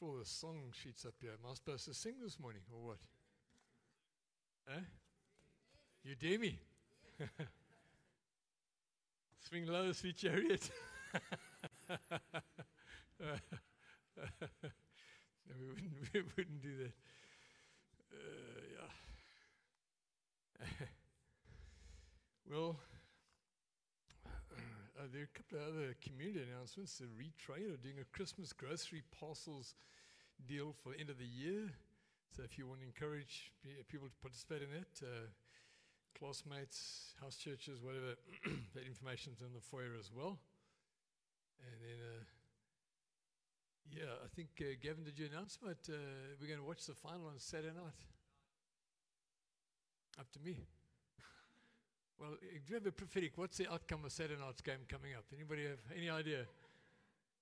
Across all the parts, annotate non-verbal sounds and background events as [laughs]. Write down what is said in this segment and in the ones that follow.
All the song sheets up here. Am I supposed to sing this morning or what? Eh? You dare me? [laughs] Swing low, sweet chariot. [laughs] no, we wouldn't, [laughs] we wouldn't do that. Uh, yeah. well, uh, there are a couple of other community announcements. The Retrade are doing a Christmas grocery parcels deal for the end of the year. So if you want to encourage people to participate in it, uh, classmates, house churches, whatever, [clears throat] that information's in the foyer as well. And then, uh, yeah, I think, uh, Gavin, did you announce about uh, we're going to watch the final on Saturday night? Up to me. Well, if you have a prophetic, what's the outcome of Saturday night's game coming up? Anybody have any idea?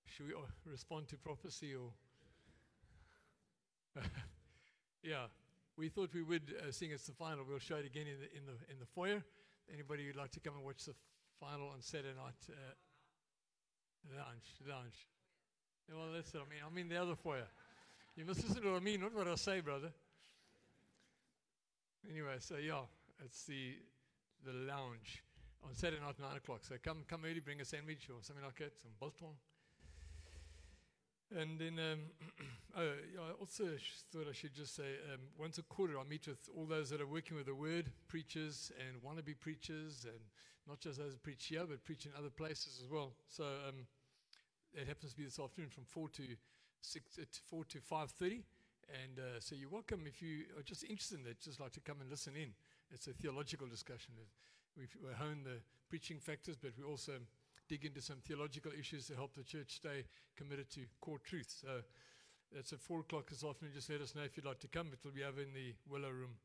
Should we uh, respond to prophecy or? [laughs] yeah, we thought we would uh, sing it's the final. We'll show it again in the in the in the foyer. Anybody who'd like to come and watch the final on Saturday night? Uh, lounge, lounge. Well, that's what I mean. I mean the other foyer. You must listen to what I mean, not what I say, brother. Anyway, so yeah, it's the the lounge on Saturday night, nine o'clock. So come come early, bring a sandwich or something like that, some biltong. And then um, [clears throat] oh, I also thought I should just say um, once a quarter I meet with all those that are working with the word, preachers and wannabe preachers, and not just those that preach here, but preach in other places as well. So um, it happens to be this afternoon from 4 to 6, uh, 4 to 5.30. And uh, so you're welcome if you are just interested in it, just like to come and listen in. It's a theological discussion. We hone the preaching factors, but we also dig into some theological issues to help the church stay committed to core truth. So that's at 4 o'clock this afternoon. Just let us know if you'd like to come. It will be over in the Willow Room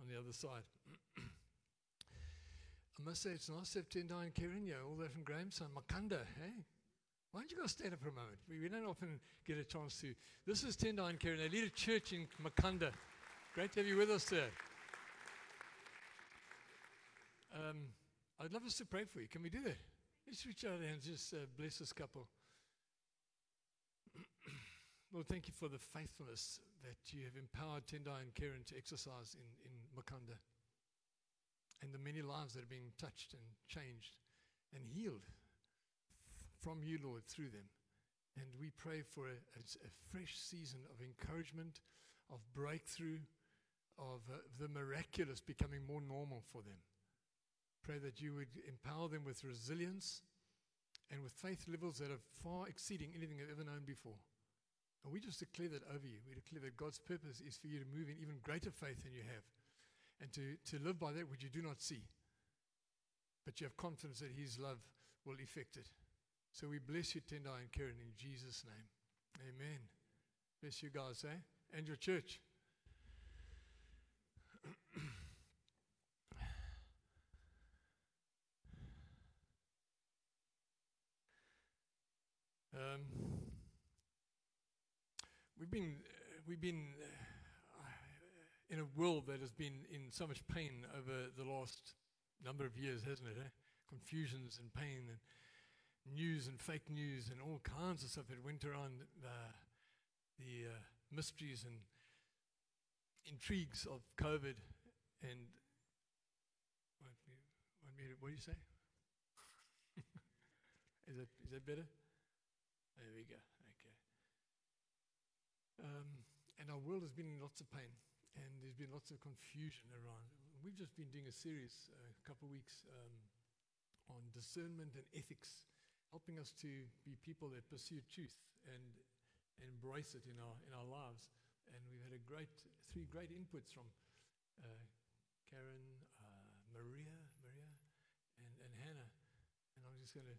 on the other side. [clears throat] I must say, it's nice to have Tendai and Kerinya, all the way from Grahamstown, Makhanda, hey? Why don't you go stand up for a moment? We, we don't often get a chance to. This is Tendai and Kerinya. They lead a church in Makhanda. Great to have you with us there. Um, I'd love us to pray for you. Can we do that? Let's reach out and just uh, bless this couple. [clears throat] Lord, thank you for the faithfulness that you have empowered Tendai and Karen to exercise in, in Makhanda and the many lives that are being touched and changed and healed from you, Lord, through them. And we pray for a, a, a fresh season of encouragement, of breakthrough, of uh, the miraculous becoming more normal for them. Pray that you would empower them with resilience and with faith levels that are far exceeding anything they've ever known before. And we just declare that over you. We declare that God's purpose is for you to move in even greater faith than you have and to, to live by that which you do not see. But you have confidence that His love will effect it. So we bless you, Tendai and Karen, in Jesus' name. Amen. Bless you guys, eh? And your church. [clears throat] Um, we've been, uh, we've been uh, in a world that has been in so much pain over the last number of years, hasn't it? Eh? Confusions and pain and news and fake news and all kinds of stuff that went around uh, the uh, mysteries and intrigues of COVID. And what, what do you say? [laughs] is, that, is that better? There we go. Okay. Um, and our world has been in lots of pain, and there's been lots of confusion around. We've just been doing a series uh, a couple of weeks um, on discernment and ethics, helping us to be people that pursue truth and embrace it in our in our lives. And we've had a great three great inputs from uh, Karen, uh, Maria, Maria, and, and Hannah. And I'm just going to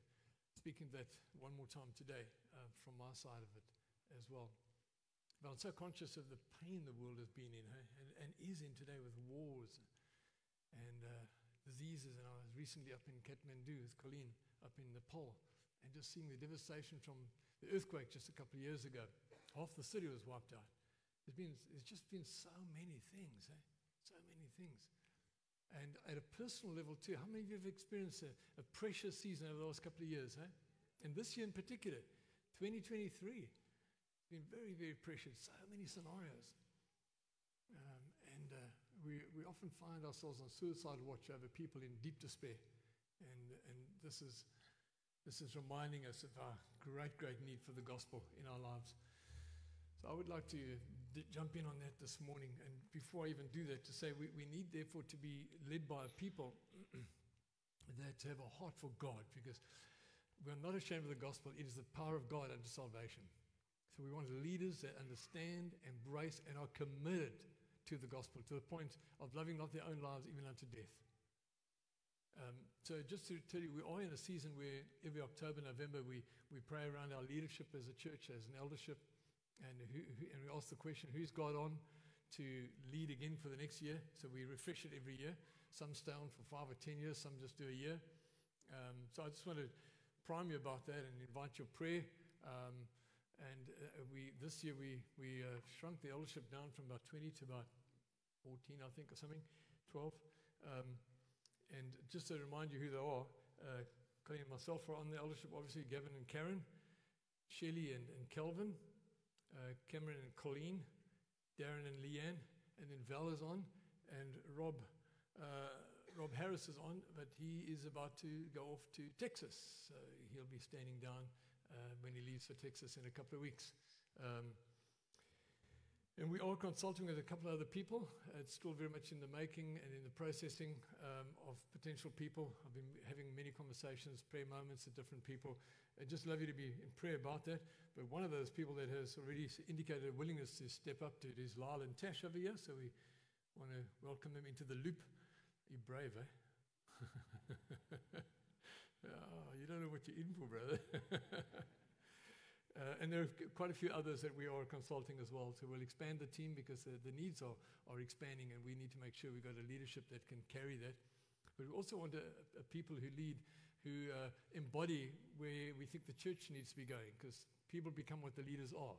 speaking that one more time today uh, from my side of it as well. But I'm so conscious of the pain the world has been in and, and, is in today with wars and uh, diseases. And I was recently up in Kathmandu with Colleen up in Nepal and just seeing the devastation from the earthquake just a couple of years ago. Half the city was wiped out. There's, been, there's just been so many things, eh? so many things. And at a personal level, too, how many of you have experienced a, a precious season over the last couple of years? And this year in particular, 2023, it's been very, very precious. So many scenarios. Um, and uh, we, we often find ourselves on suicide watch over people in deep despair. And, and this, is, this is reminding us of our great, great need for the gospel in our lives. So I would like to d- jump in on that this morning. And before I even do that, to say we, we need, therefore, to be led by people [clears throat] that have a heart for God because we're not ashamed of the gospel. It is the power of God unto salvation. So we want leaders that understand, embrace, and are committed to the gospel to the point of loving not their own lives even unto death. Um, so just to tell you, we are in a season where every October, November, we, we pray around our leadership as a church, as an eldership, and, who, who, and we ask the question, who's God on to lead again for the next year? So we refresh it every year. Some stay on for five or ten years, some just do a year. Um, so I just want to prime you about that and invite your prayer. Um, and uh, we this year we, we uh, shrunk the eldership down from about 20 to about 14, I think, or something, 12. Um, and just to remind you who they are, uh, Connie and myself are on the eldership, obviously, Gavin and Karen, Shelley and, and Kelvin, uh, Cameron and Colleen, Darren and Leanne, and then Val is on, and Rob, uh, Rob Harris is on, but he is about to go off to Texas. He'll be standing down uh, when he leaves for Texas in a couple of weeks. Um, and we are consulting with a couple of other people. It's still very much in the making and in the processing um, of potential people. I've been having many conversations, prayer moments with different people. I'd just love you to be in prayer about that. But one of those people that has already indicated a willingness to step up to it is Lyle and Tash over here. So we want to welcome them into the loop. You're brave, eh? [laughs] oh, you don't know what you're in for, brother. [laughs] Uh, and there are quite a few others that we are consulting as well. So we'll expand the team because the, the needs are, expanding, and we need to make sure we've got a leadership that can carry that. But we also want people who lead, who uh, embody where we think the church needs to be going, because people become what the leaders are.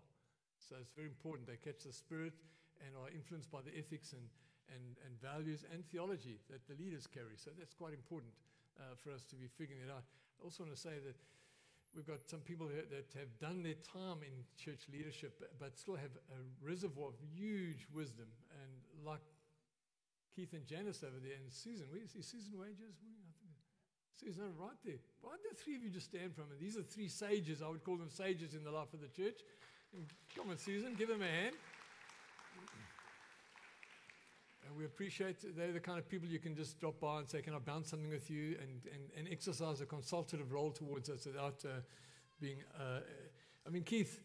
So it's very important. They catch the spirit and are influenced by the ethics and, and, and values and theology that the leaders carry. So that's quite important uh, for us to be figuring it out. I also want to say that We've got some people that have done their time in church leadership, but still have a reservoir of huge wisdom. And like Keith and Janice over there, and Susan, where is Susan Wages? Susan, right there. Why don't the three of you just stand from it? These are three sages. I would call them sages in the life of the church. Come on, Susan, give them a hand. And we appreciate they're the kind of people you can just drop by and say, Can I bounce something with you? and, and, and exercise a consultative role towards us without uh, being. Uh, I mean, Keith,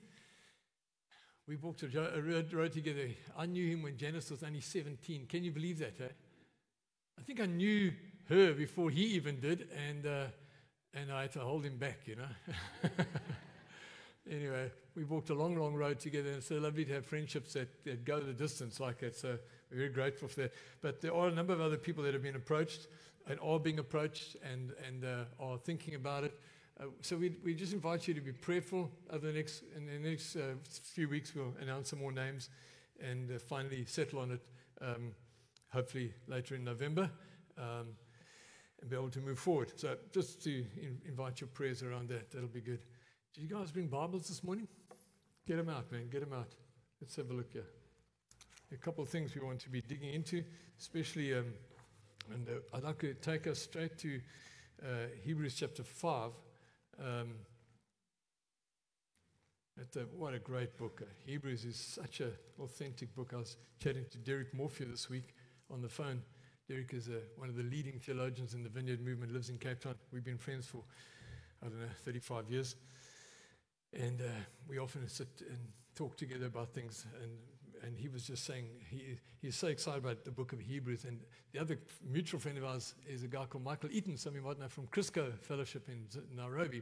we walked a road, road, together. I knew him when Janice was only 17. Can you believe that? Eh? I think I knew her before he even did, and, uh, and I had to hold him back, you know. [laughs] anyway, we walked a long, long road together, and it's so lovely to have friendships that, that go the distance like that. So we're very grateful for that. But there are a number of other people that have been approached and are being approached and, and uh, are thinking about it. Uh, so we, we just invite you to be prayerful over the next, in the next uh, few weeks, we'll announce some more names and uh, finally settle on it, um, hopefully later in November, um, and be able to move forward. So just to in, invite your prayers around that, that'll be good. Did you guys bring Bibles this morning? Get them out, man. Get them out. Let's have a look here a couple of things we want to be digging into, especially, um, and uh, I'd like to take us straight to uh, Hebrews chapter 5. Um, what a great book. Uh, Hebrews is such an authentic book. I was chatting to Derek Morphew this week on the phone. Derek is uh, one of the leading theologians in the Vineyard movement, lives in Cape Town. We've been friends for, I don't know, 35 years. And uh, we often sit and talk together about things. And and he was just saying he, he's so excited about the book of Hebrews. And the other mutual friend of ours is a guy called Michael Eaton, some of you might know from Chrisco Fellowship in Nairobi.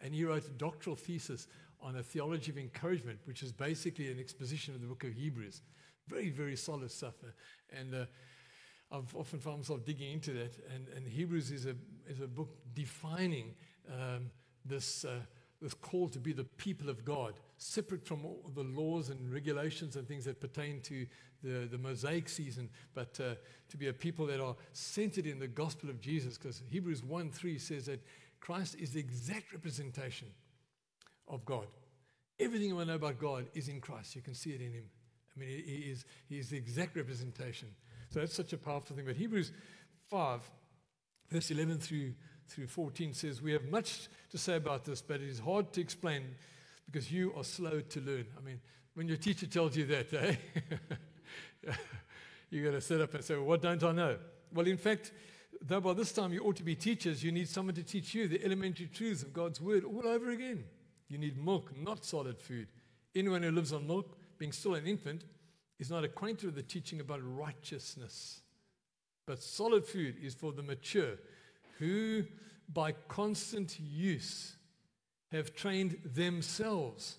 And he wrote a doctoral thesis on a theology of encouragement, which is basically an exposition of the book of Hebrews. Very, very solid stuff. And uh, I've often found myself digging into that. And, and Hebrews is a, is a book defining um, this. Uh, this called to be the people of God, separate from all the laws and regulations and things that pertain to the, the Mosaic season, but uh, to be a people that are centered in the gospel of Jesus, because Hebrews 1 3 says that Christ is the exact representation of God. Everything to know about God is in Christ. You can see it in him. I mean, he is, he is the exact representation. So that's such a powerful thing. But Hebrews 5, verse 11 through, through 14 says, We have much to say about this, but it is hard to explain because you are slow to learn. I mean, when your teacher tells you that, eh? [laughs] you got to sit up and say, well, What don't I know? Well, in fact, though by this time you ought to be teachers, you need someone to teach you the elementary truths of God's word all over again. You need milk, not solid food. Anyone who lives on milk, being still an infant, is not acquainted with the teaching about righteousness. But solid food is for the mature, who by constant use have trained themselves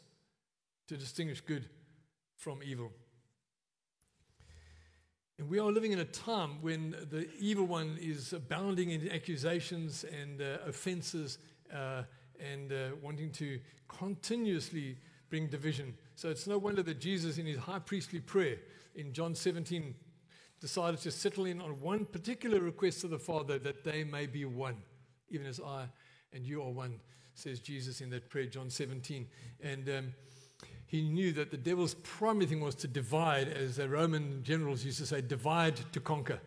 to distinguish good from evil. And we are living in a time when the evil one is abounding in accusations and uh, offenses uh, and uh, wanting to continuously bring division. So it's no wonder that Jesus, in his high priestly prayer in John 17, decided to settle in on one particular request of the Father that they may be one, even as I and you are one, says Jesus in that prayer, John 17. And um, he knew that the devil's primary thing was to divide, as the Roman generals used to say, divide to conquer.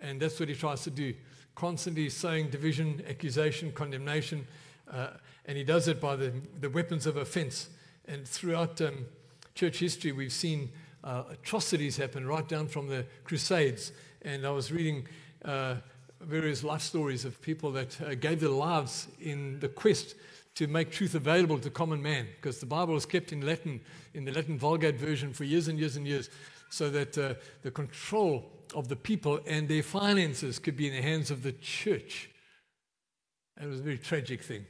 And that's what he tries to do, constantly sowing division, accusation, condemnation. Uh, and he does it by the, the weapons of offense. And throughout um, church history, we've seen uh, atrocities happened right down from the Crusades. And I was reading uh, various life stories of people that uh, gave their lives in the quest to make truth available to common man, because the Bible was kept in Latin, in the Latin Vulgate version for years and years and years, so that uh, the control of the people and their finances could be in the hands of the church. And it was a very tragic thing.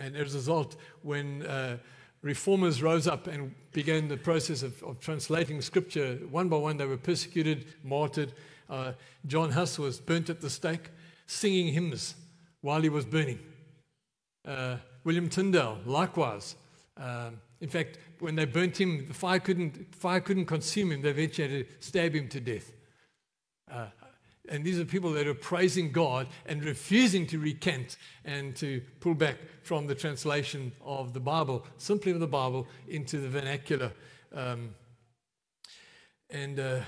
And as a result, when uh, reformers rose up and began the process of, of, translating scripture, one by one they were persecuted, martyred. Uh, John Huss was burnt at the stake, singing hymns while he was burning. Uh, William Tyndale, likewise. Um, in fact, when they burnt him, the fire couldn't, fire couldn't consume him. They eventually had to stab him to death. Uh, and these are people that are praising God and refusing to recant and to pull back from the translation of the Bible, simply of the Bible, into the vernacular. Um, and uh,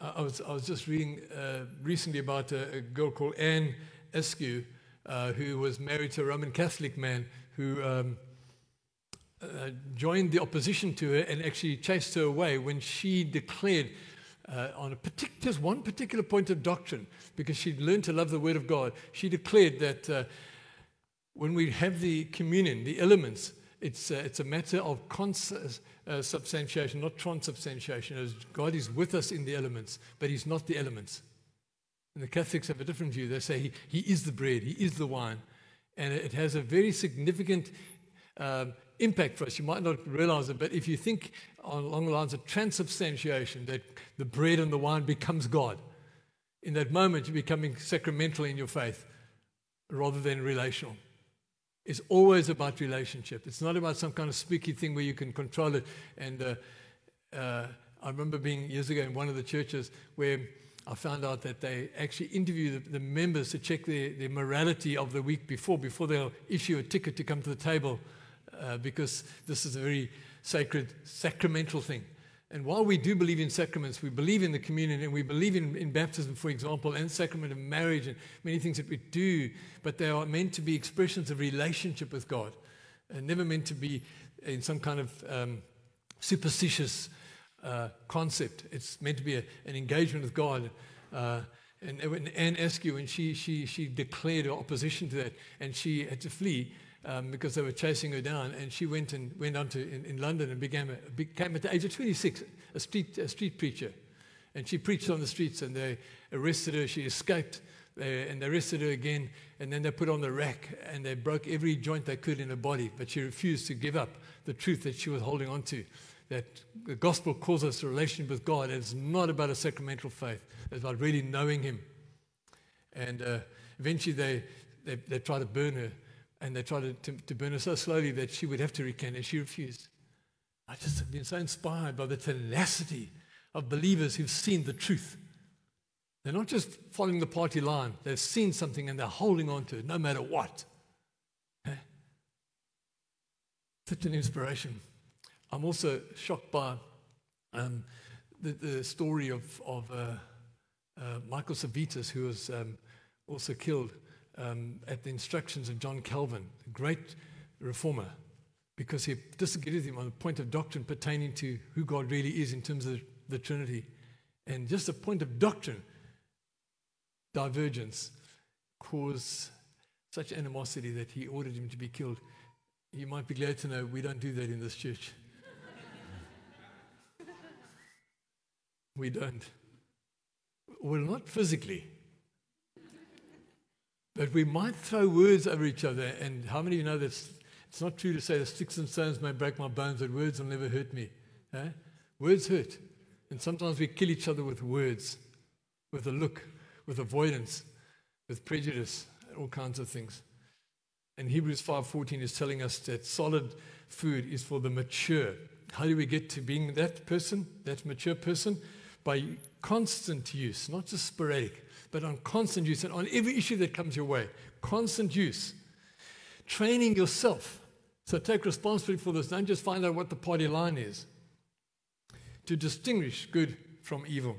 I, was, I was just reading uh, recently about a, a, girl called Anne Askew, uh, who was married to a Roman Catholic man who um, uh, joined the opposition to her and actually chased her away when she declared uh, on a particular, just one particular point of doctrine, because she'd learned to love the Word of God, she declared that uh, when we have the communion, the elements, it's, uh, it's a matter of consubstantiation, uh, not transubstantiation. As God is with us in the elements, but He's not the elements. And the Catholics have a different view. They say He, he is the bread, He is the wine and it has a very significant um, impact for us. You might not realize it, but if you think along the lines of transubstantiation, that the bread and the wine becomes God, in that moment you're becoming sacramental in your faith rather than relational. It's always about relationship. It's not about some kind of spooky thing where you can control it. And uh, uh, I remember being years ago in one of the churches where I found out that they actually interview the, the members to check their, their, morality of the week before, before they'll issue a ticket to come to the table, uh, because this is a very sacred, sacramental thing. And while we do believe in sacraments, we believe in the communion and we believe in, in baptism, for example, and sacrament of marriage and many things that we do, but they are meant to be expressions of relationship with God and never meant to be in some kind of um, superstitious uh, concept. It's meant to be a, an engagement with God. Uh, and Anne Askew, and she, she, she declared her opposition to that, and she had to flee um, because they were chasing her down. And she went and went on to in, in London and became, a, became at the age of 26 a street, a street preacher. And she preached on the streets, and they arrested her. She escaped, they, and they arrested her again. And then they put on the rack, and they broke every joint they could in her body. But she refused to give up the truth that she was holding on to that the gospel calls us a relationship with God. It's not about a sacramental faith, it's about really knowing Him. And uh, eventually they, they, they try to burn her, and they tried to, to, to, burn her so slowly that she would have to recant, and she refused. I just have been so inspired by the tenacity of believers who've seen the truth. They're not just following the party line, they've seen something and they're holding on to it no matter what. Okay? Such an inspiration. I'm also shocked by um, the, the, story of, of uh, uh, Michael Servetus, who was um, also killed um, at the instructions of John Calvin, the great reformer, because he disagreed with him on the point of doctrine pertaining to who God really is in terms of the Trinity. And just a point of doctrine divergence caused such animosity that he ordered him to be killed. You might be glad to know we don't do that in this church. [laughs] we don't. Well, not physically. But we might throw words over each other. And how many of you know that it's not true to say the sticks and stones may break my bones, but words will never hurt me? Eh? Words hurt. And sometimes we kill each other with words, with a look, with avoidance, with prejudice, all kinds of things. And Hebrews 5:14 is telling us that solid food is for the mature. How do we get to being that person, that mature person? By constant use, not just sporadic, but on constant use and on every issue that comes your way. Constant use. Training yourself. So take responsibility for this. Don't just find out what the party line is. To distinguish good from evil.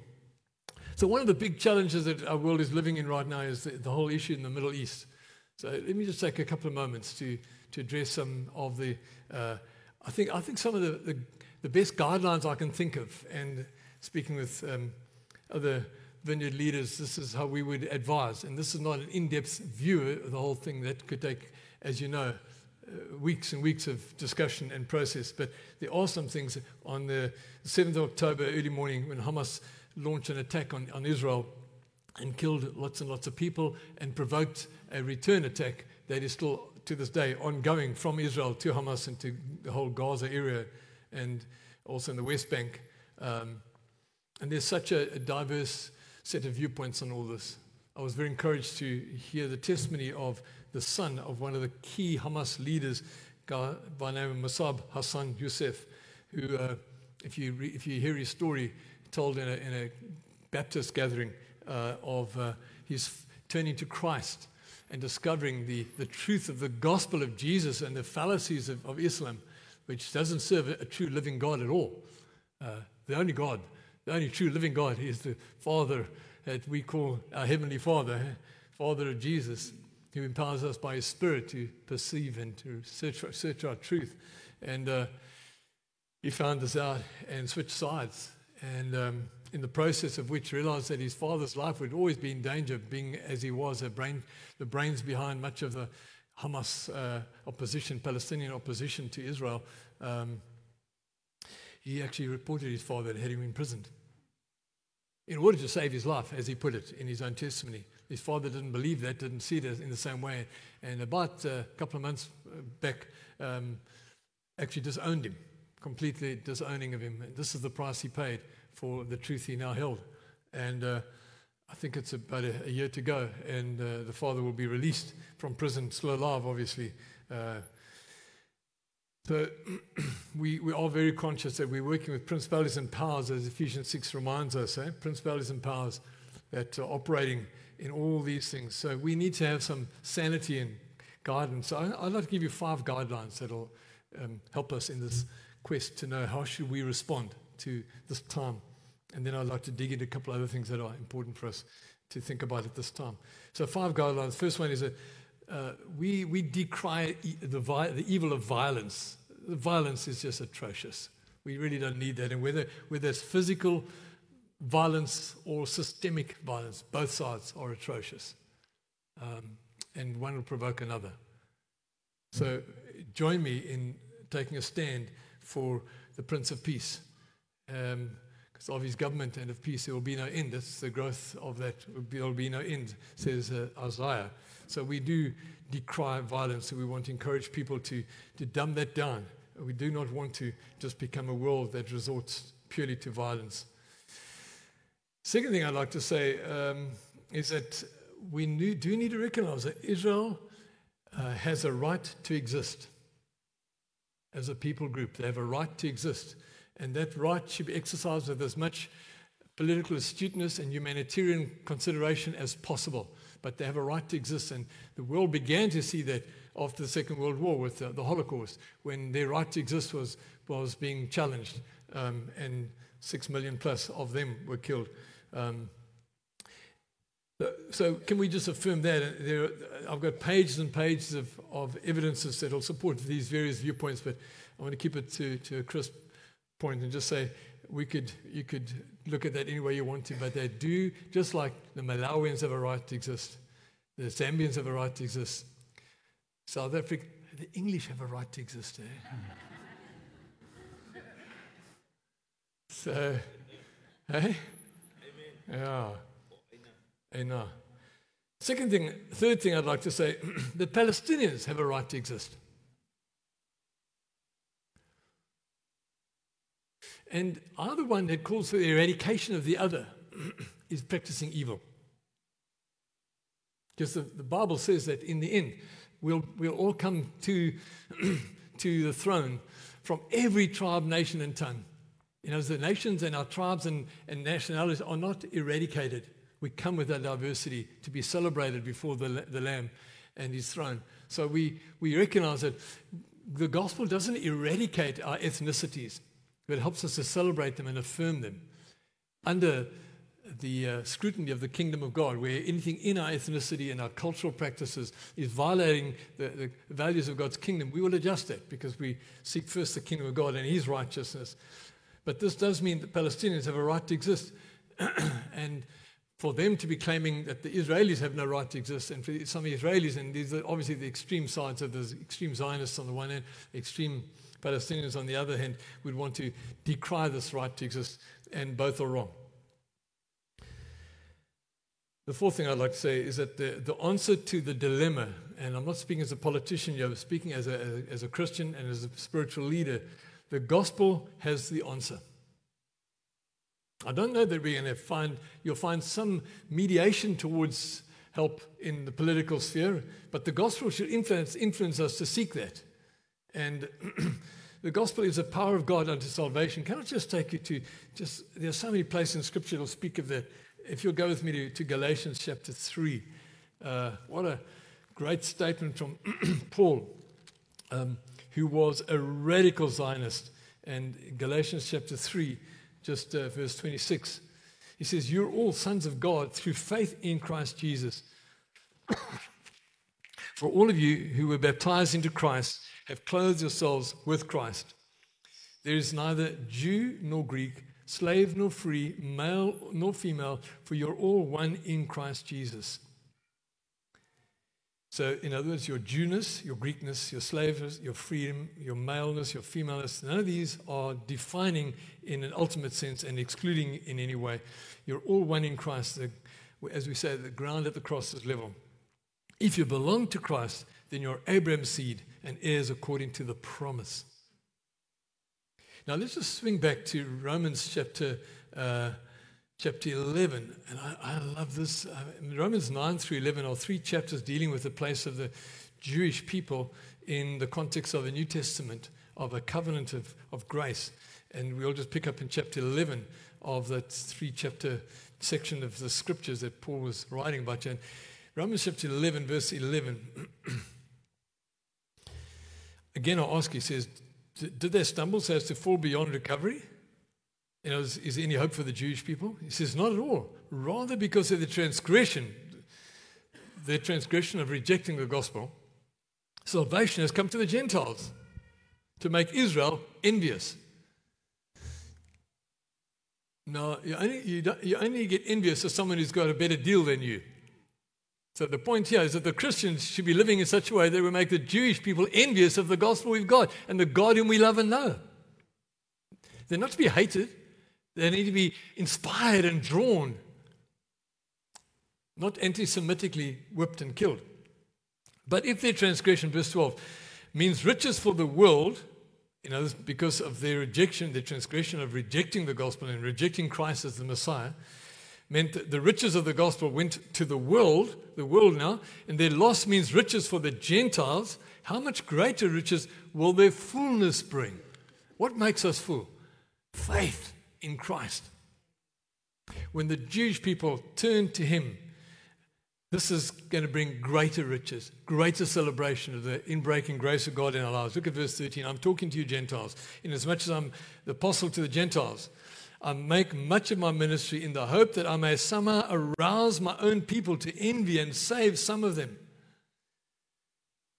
So, one of the big challenges that our world is living in right now is the, the whole issue in the Middle East. So, let me just take a couple of moments to, to address some of the, uh, I, think, I think some of the, the, the, best guidelines I can think of. And speaking with um, other vineyard leaders, this is how we would advise. And this is not an in depth view of the whole thing that could take, as you know, uh, weeks and weeks of discussion and process. But there are some things on the 7th of October, early morning, when Hamas launched an attack on, on Israel and killed lots and lots of people and provoked a return attack that is still to this day ongoing from Israel to Hamas and to the whole Gaza area and also in the West Bank. Um, and there's such a, a, diverse set of viewpoints on all this. I was very encouraged to hear the testimony of the son of one of the key Hamas leaders, by name of Musab Hassan Youssef, who, uh, if, you re- if you hear his story, told in a, in a Baptist gathering uh, of uh, his turning to Christ and discovering the, the truth of the gospel of Jesus and the fallacies of, of Islam, which doesn't serve a, a, true living God at all. Uh, the only God, the only true living God is the Father that we call our Heavenly Father, Father of Jesus, who empowers us by His Spirit to perceive and to search, search our truth. And uh, he found this out and switched sides and um, in the process of which realized that his father's life would always be in danger, being as he was a brain, the brains behind much of the Hamas uh, opposition, Palestinian opposition to Israel. Um, he actually reported his father had him imprisoned in order to save his life, as he put it in his own testimony. His father didn't believe that, didn't see it in the same way. And about a couple of months back, um, actually disowned him completely disowning of him. This is the price he paid for the truth he now held. And uh, I think it's about a, a, year to go, and uh, the father will be released from prison, still alive, obviously. Uh, so [clears throat] we, we are very conscious that we're working with principalities and powers, as Ephesians 6 reminds us, eh? principalities and powers that are operating in all these things. So we need to have some sanity and guidance. So I, would like to give you five guidelines that will um, help us in this quest to know how should we respond to this time. And then I'd like to dig into a couple other things that are important for us to think about at this time. So five guidelines. First one is that uh, we, we decry the, the evil of violence. The violence is just atrocious. We really don't need that. And whether, whether it's physical violence or systemic violence, both sides are atrocious. Um, and one will provoke another. So join me in taking a stand for the Prince of Peace. Because um, of his government and of peace, there will be no end. That's the growth of that. There will be no end, says uh, Isaiah. So we do decry violence. So we want to encourage people to, to dumb that down. We do not want to just become a world that resorts purely to violence. Second thing I'd like to say um, is that we do need to recognize that Israel uh, has a right to exist as a people group. They have a right to exist. And that right should be exercised with as much political astuteness and humanitarian consideration as possible. But they have a right to exist. And the world began to see that after the Second World War with the, the Holocaust, when their right to exist was, was being challenged, um, and six million plus of them were killed. Um, so, can we just affirm that? There, I've got pages and pages of, of evidences that will support these various viewpoints, but I want to keep it to, to a crisp point and just say we could, you could look at that any way you want to, but they do, just like the Malawians have a right to exist, the Zambians have a right to exist, South Africa, the English have a right to exist. Eh? [laughs] so, hey? Yeah. Amen. Second thing, third thing I'd like to say, [clears throat] the Palestinians have a right to exist. And either one that calls for the eradication of the other [clears throat] is practicing evil. Because the, the, Bible says that in the end, we'll, we'll all come to, [clears throat] to the throne from every tribe, nation, and tongue. You know, as the nations and our tribes and, and nationalities are not eradicated. We come with that diversity to be celebrated before the, the Lamb and his throne. So we, we recognize that the gospel doesn't eradicate our ethnicities, but it helps us to celebrate them and affirm them under the uh, scrutiny of the kingdom of God, where anything in our ethnicity and our cultural practices is violating the, the, values of God's kingdom, we will adjust that because we seek first the kingdom of God and his righteousness. But this does mean that Palestinians have a right to exist. [clears throat] and for them to be claiming that the Israelis have no right to exist, and for some Israelis, and these are obviously the extreme sides of the extreme Zionists on the one hand, extreme Palestinians on the other hand, would want to decry this right to exist, and both are wrong. The fourth thing I'd like to say is that the, the answer to the dilemma, and I'm not speaking as a politician, I'm speaking as a, as a Christian and as a spiritual leader, the gospel has the answer. I don't know that we're going to find, you'll find some mediation towards help in the political sphere, but the gospel should influence, influence us to seek that. And [clears throat] the gospel is the power of God unto salvation. Can I just take you to just, there's so many places in scripture that will speak of that. If you'll go with me to, to Galatians chapter 3, uh, what a great statement from [clears throat] Paul, um, who was a radical Zionist. And Galatians chapter 3, just uh, verse 26. He says, You're all sons of God through faith in Christ Jesus. [coughs] For all of you who were baptized into Christ have clothed yourselves with Christ. There is neither Jew nor Greek, slave nor free, male nor female, for you're all one in Christ Jesus. So, in other words, your Jewness, your Greekness, your slaveness, your freedom, your maleness, your femaleness, none of these are defining in an ultimate sense and excluding in any way. You're all one in Christ. As we say, the ground at the cross is level. If you belong to Christ, then you're Abraham's seed and heirs according to the promise. Now, let's just swing back to Romans chapter. Uh, chapter 11. And I, I love this. Uh, Romans 9 through 11 are three chapters dealing with the place of the Jewish people in the context of the New Testament, of a covenant of, of grace. And we'll just pick up in chapter 11 of that three chapter section of the scriptures that Paul was writing about. And Romans chapter 11, verse 11. [clears throat] Again, I'll ask, he says, Did they stumble so as to fall beyond recovery? You know, is, is there any hope for the Jewish people? He says, not at all. Rather, because of the transgression, their transgression of rejecting the gospel, salvation has come to the Gentiles to make Israel envious. No, you only, you, you only get envious of someone who's got a better deal than you. So the point here is that the Christians should be living in such a way that we make the Jewish people envious of the gospel we've got and the God whom we love and know. They're not to be hated. They need to be inspired and drawn, not anti Semitically whipped and killed. But if their transgression, verse 12, means riches for the world, you know, because of their rejection, their transgression of rejecting the gospel and rejecting Christ as the Messiah, meant that the riches of the gospel went to the world, the world now, and their loss means riches for the Gentiles. How much greater riches will their fullness bring? What makes us full? Faith in Christ. When the Jewish people turned to him This is going to bring greater riches, greater celebration of the inbreaking grace of God in our lives. Look at verse 13. I'm talking to you, Gentiles. inasmuch as I'm the apostle to the Gentiles, I make much of my ministry in the hope that I may somehow arouse my own people to envy and save some of them.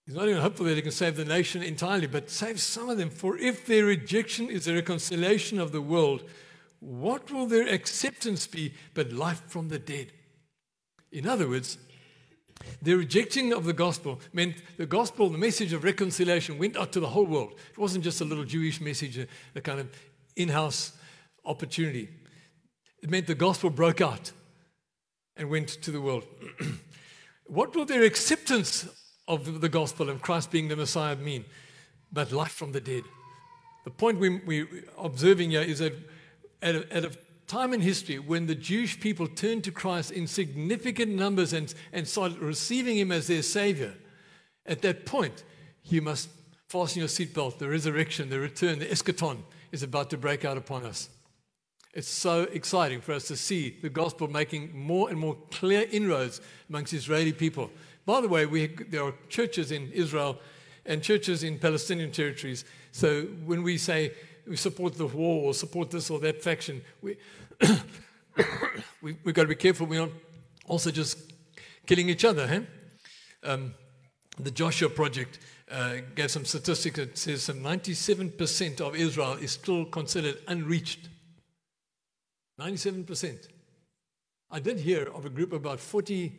He's not even hopeful that he can save the nation entirely, but save some of them. For if their rejection is the reconciliation of the world, what will their acceptance be but life from the dead? In other words, the rejecting of the gospel meant the gospel, the message of reconciliation, went out to the whole world. It wasn't just a little Jewish message, a, a kind of in house opportunity. It meant the gospel broke out and went to the world. [clears throat] what will their acceptance of the gospel and Christ being the Messiah mean? But life from the dead. The point we, we're observing here is that at a, at a time in history when the Jewish people turned to Christ in significant numbers and, and started receiving him as their savior, at that point, you must fasten your seatbelt. The resurrection, the return, the eschaton is about to break out upon us. It's so exciting for us to see the gospel making more and more clear inroads amongst Israeli people. By the way, we, there are churches in Israel and churches in Palestinian territories. So when we say we support the war or support this or that faction. We, [coughs] we, have got to be careful we're not also just killing each other. Huh? Um, the Joshua Project uh, gave some statistics that says some 97% of Israel is still considered unreached. 97%. I did hear of a group of about 40,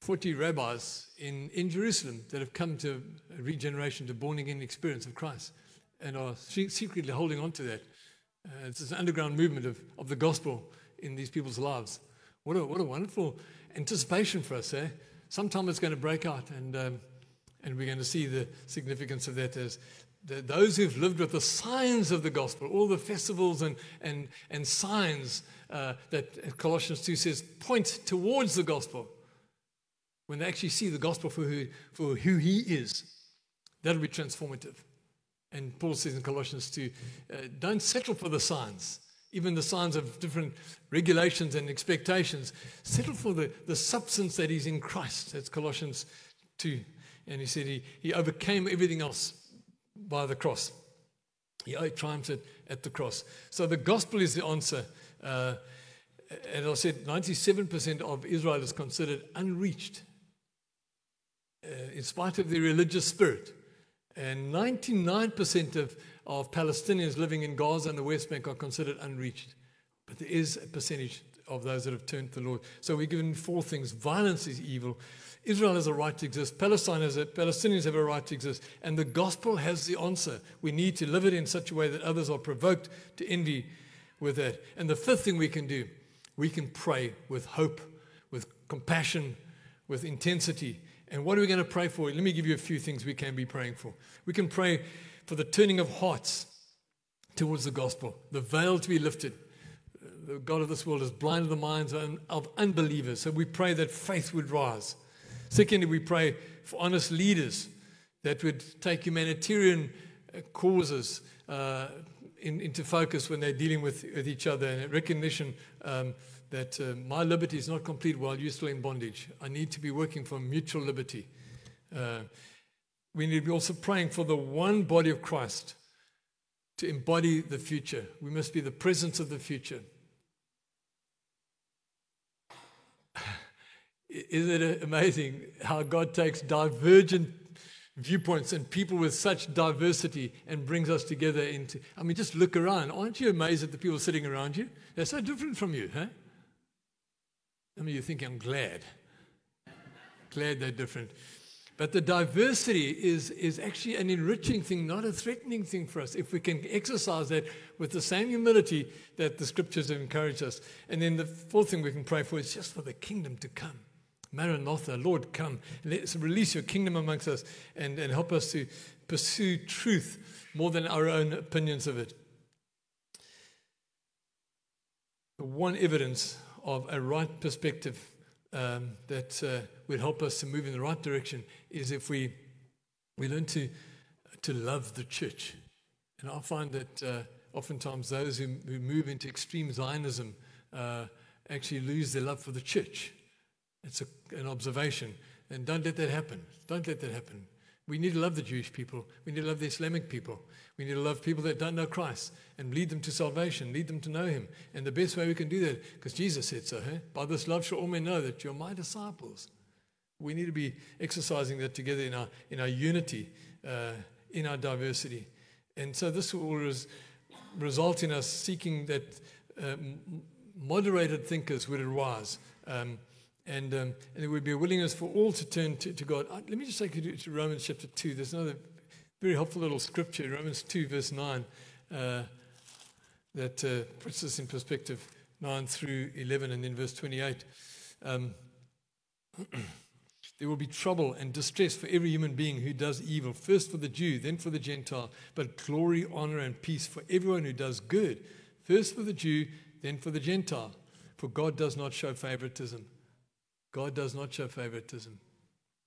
40 rabbis in, in Jerusalem that have come to regeneration, to born again experience of Christ and are secretly holding on to that. Uh, it's an underground movement of, of the gospel in these people's lives. What a, what a wonderful anticipation for us, eh? Sometime it's going to break out, and, um, and we're going to see the significance of that as those who've lived with the signs of the gospel, all the festivals and, and, and signs uh, that Colossians 2 says point towards the gospel. When they actually see the gospel for who, for who he is, that'll be transformative. And Paul says in Colossians 2 uh, don't settle for the signs, even the signs of different regulations and expectations. Settle for the, the substance that is in Christ. That's Colossians 2. And he said he, he overcame everything else by the cross. He triumphed at, the cross. So the gospel is the answer. Uh, as I said, 97% of Israel is considered unreached uh, in spite of their religious spirit. And 99% of, of Palestinians living in Gaza and the West Bank are considered unreached. But there is a percentage of those that have turned to the Lord. So we're given four things violence is evil. Israel has a right to exist. Palestine has Palestinians have a right to exist. And the gospel has the answer. We need to live it in such a way that others are provoked to envy with that. And the fifth thing we can do, we can pray with hope, with compassion, with intensity, and what are we going to pray for? Let me give you a few things we can be praying for. We can pray for the turning of hearts towards the gospel, the veil to be lifted. The God of this world has blinded the minds of unbelievers. So we pray that faith would rise. Secondly, we pray for honest leaders that would take humanitarian uh, causes uh, in, into focus when they're dealing with, with each other and recognition um, that uh, my liberty is not complete while you're still in bondage. I need to be working for mutual liberty. Uh, we need to be also praying for the one body of Christ to embody the future. We must be the presence of the future. Isn't it amazing how God takes divergent viewpoints and people with such diversity and brings us together into? I mean, just look around. Aren't you amazed at the people sitting around you? They're so different from you, huh? I mean, you think I'm glad. glad they're different. But the diversity is, is actually an enriching thing, not a threatening thing for us, if we can exercise that with the same humility that the scriptures have encouraged us. And then the fourth thing we can pray for is just for the kingdom to come. Maranatha, Lord, come. Let's release your kingdom amongst us and, and help us to pursue truth more than our own opinions of it. One evidence of a right perspective um, that uh, would help us to move in the right direction is if we, we learn to, to love the church. And I find that uh, oftentimes those who, who move into extreme Zionism uh, actually lose their love for the church. It's a, an observation. And don't let that happen. Don't let that happen. We need to love the Jewish people. We need to love the Islamic people. We need to love people that don't know Christ and lead them to salvation, lead them to know Him. And the best way we can do that, because Jesus said so, hey? by this love shall all men know that you're my disciples. We need to be exercising that together in our, in our unity, uh, in our diversity. And so this will res- result in us seeking that um, moderated thinkers would arise. Um, and, um, and there would be a willingness for all to turn to, to God. Uh, let me just take you to, Romans chapter 2. There's another very helpful little scripture, Romans 2, verse 9, uh, that uh, puts this in perspective 9 through 11, and then verse 28. Um, [clears throat] there will be trouble and distress for every human being who does evil, first for the Jew, then for the Gentile, but glory, honor, and peace for everyone who does good, first for the Jew, then for the Gentile. For God does not show favoritism. God does not show favoritism.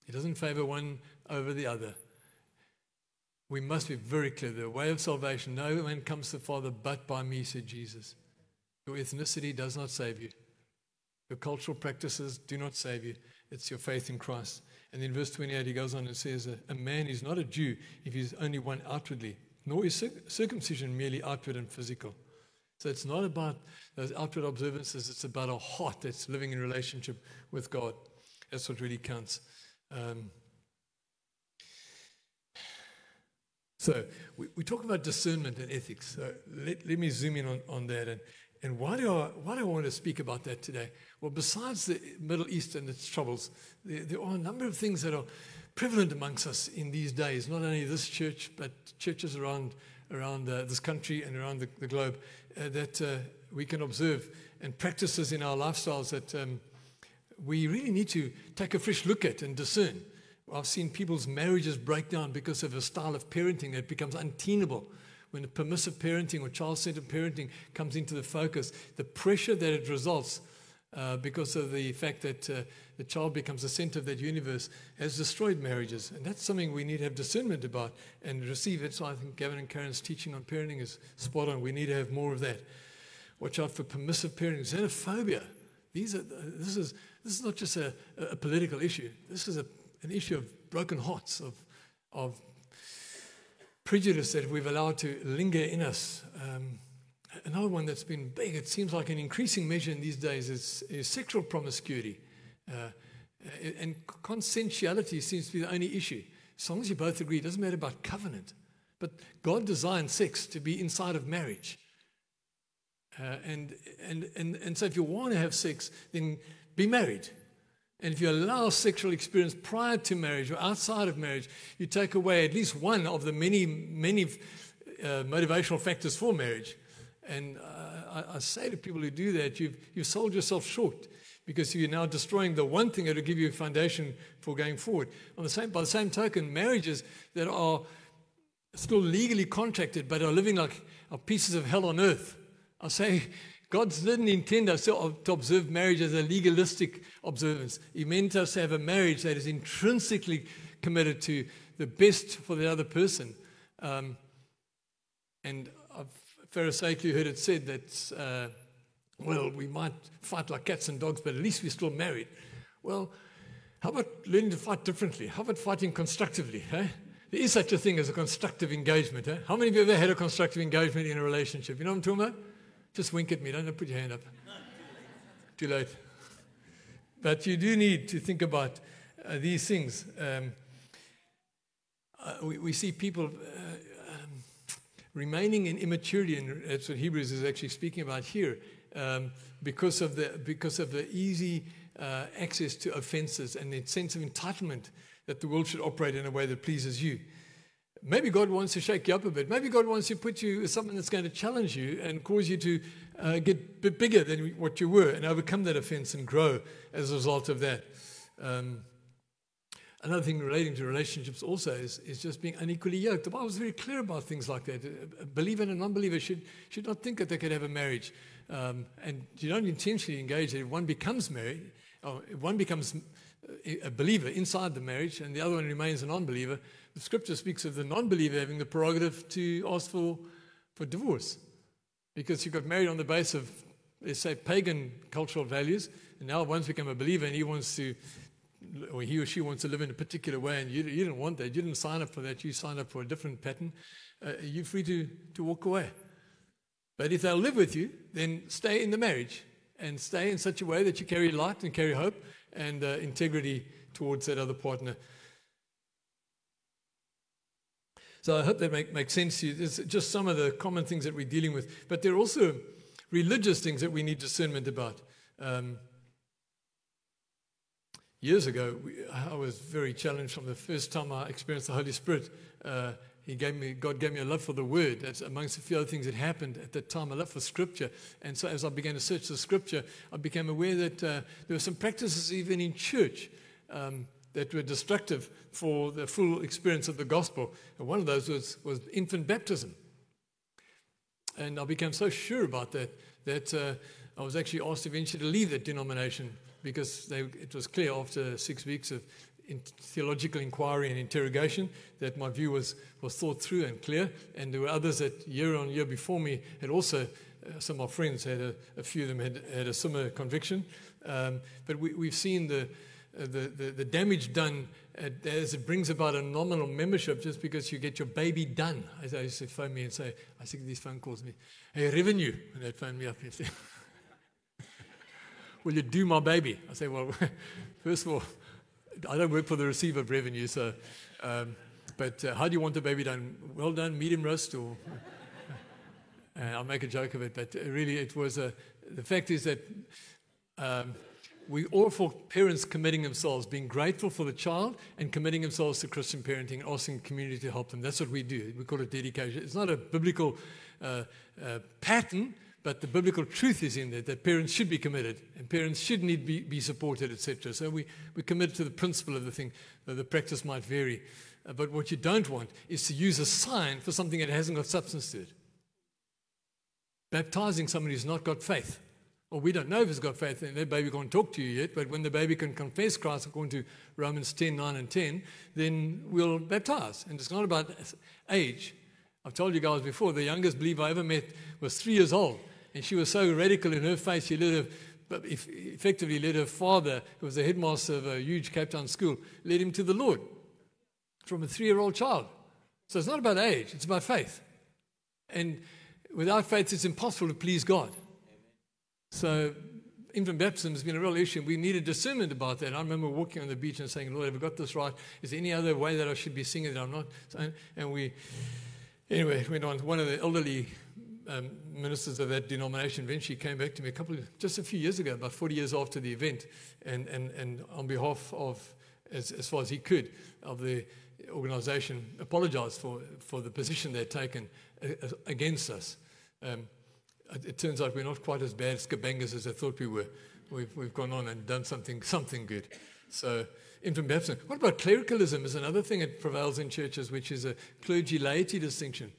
He doesn't favor one over the other. We must be very clear. The way of salvation, no man comes to the Father but by me, said Jesus. Your ethnicity does not save you. Your cultural practices do not save you. It's your faith in Christ. And then verse 28, he goes on and says, A man is not a Jew if he's only one outwardly, nor is circumcision merely outward and physical. So it's not about those outward observances, it's about a heart that's living in relationship with God. That's what really counts. Um, so we, we talk about discernment and ethics. So let, let me zoom in on, on that. And, and why, do I, why do I want to speak about that today? Well, besides the Middle East and its troubles, there, there are a number of things that are prevalent amongst us in these days, not only this church, but churches around, around uh, this country and around the, the globe uh, that uh, we can observe and practices in our lifestyles that um, we really need to take a fresh look at and discern. I've seen people's marriages break down because of a style of parenting that becomes untenable. When permissive parenting or child centered parenting comes into the focus, the pressure that it results uh, because of the fact that uh, the child becomes the center of that universe has destroyed marriages. And that's something we need to have discernment about and receive it. So I think Gavin and Karen's teaching on parenting is spot on. We need to have more of that. Watch out for permissive parenting, xenophobia. These are, this, is, this is not just a, a political issue, this is a, an issue of broken hearts, of, of prejudice that we've allowed to linger in us. Um, another one that's been big, it seems like an increasing measure in these days, is, is sexual promiscuity. Uh, and consensuality seems to be the only issue. As long as you both agree, it doesn't matter about covenant. But God designed sex to be inside of marriage. Uh, and, and, and, and so if you want to have sex, then be married. And if you allow sexual experience prior to marriage or outside of marriage, you take away at least one of the many, many uh, motivational factors for marriage. And uh, I, I, say to people who do that, you've, you've sold yourself short because you're now destroying the one thing that will give you a foundation for going forward. On the same, by the same token, marriages that are still legally contracted but are living like are pieces of hell on earth. I say God didn't intend us to observe marriage as a legalistic observance. He meant us to have a marriage that is intrinsically committed to the best for the other person. Um, and Pharisaical heard it said that, uh, well, we might fight like cats and dogs, but at least we're still married. Well, how about learning to fight differently? How about fighting constructively? Eh? There is such a thing as a constructive engagement. Eh? How many of you ever had a constructive engagement in a relationship? You know what I'm talking about? Just wink at me. Don't put your hand up. [laughs] Too late. But you do need to think about uh, these things. Um, uh, we, we, see people remaining in immaturity, and that's what Hebrews is actually speaking about here, um, because, of the, because of the easy uh, access to offenses and the sense of entitlement that the world should operate in a way that pleases you. Maybe God wants to shake you up a bit. Maybe God wants to put you with something that's going to challenge you and cause you to uh, get bigger than what you were and overcome that offense and grow as a result of that. Um, Another thing relating to relationships also is, is just being unequally yoked. The Bible is very clear about things like that. A believer and a non believer should, should not think that they could have a marriage. Um, and you don't intentionally engage that if one becomes married, or if one becomes a believer inside the marriage and the other one remains a non believer, the scripture speaks of the non believer having the prerogative to ask for, for divorce because you got married on the basis of let's say, pagan cultural values. And now one's become a believer and he wants to, or he or she wants to live in a particular way, and you, you didn't want that. You didn't sign up for that. You signed up for a different pattern. Uh, you're free to, to walk away. But if they'll live with you, then stay in the marriage and stay in such a way that you carry light and carry hope and uh, integrity towards that other partner. So I hope that make, makes sense to you. It's just some of the common things that we're dealing with. But there are also religious things that we need discernment about. Um, years ago, we, I was very challenged from the first time I experienced the Holy Spirit. Uh, he gave me, God gave me a love for the Word. That's amongst a few other things that happened at that time, a love for Scripture. And so as I began to search the Scripture, I became aware that uh, there were some practices even in church um, that were destructive for the full experience of the gospel. And one of those was, was infant baptism. And I became so sure about that that uh, I was actually asked eventually to leave that denomination because they, it was clear after six weeks of in theological inquiry and interrogation that my view was, was thought through and clear. And there were others that year on year before me had also, uh, some of my friends had a, a, few of them had, had a similar conviction. Um, but we, we've seen the, uh, the, the, the, damage done as it brings about a nominal membership just because you get your baby done. As I used to phone me and say, I think these phone calls me, hey, revenue. And they'd phone me up and [laughs] say, Will you do my baby? I say, Well, [laughs] first of all, I don't work for the receiver of revenue, so. Um, but uh, how do you want the baby done? Well done, medium roast, or. [laughs] Uh, I'll make a joke of it, but really, it was a. The fact is that um, we all for parents committing themselves, being grateful for the child and committing themselves to Christian parenting, asking the community to help them. That's what we do. We call it dedication. It's not a biblical uh, uh, pattern, but the biblical truth is in there that parents should be committed and parents should need be, be supported, etc. So we, we commit to the principle of the thing, though the practice might vary. Uh, but what you don't want is to use a sign for something that hasn't got substance to it. Baptizing somebody who's not got faith well, we don't know if he's got faith, and that baby can't talk to you yet, but when the baby can confess Christ according to Romans 10, 9, and 10, then we'll baptize. And it's not about age. I've told you guys before, the youngest believer I ever met was three years old, and she was so radical in her faith, she led her, effectively led her father, who was the headmaster of a huge Cape Town school, led him to the Lord from a three year old child. So it's not about age, it's about faith. And without faith, it's impossible to please God. So infant baptism has been a real issue. We needed discernment about that. I remember walking on the beach and saying, Lord, have I got this right? Is there any other way that I should be singing that I'm not? And we, anyway, went on. One of the elderly um, ministers of that denomination eventually came back to me a couple of, just a few years ago, about 40 years after the event, and, and, and on behalf of, as, as far as he could, of the organization, apologized for, for the position they'd taken uh, against us. Um, it turns out we're not quite as bad scabangas as I thought we were. We've, we've gone on and done something, something good. So, infant baptism. What about clericalism? Is another thing that prevails in churches, which is a clergy laity distinction.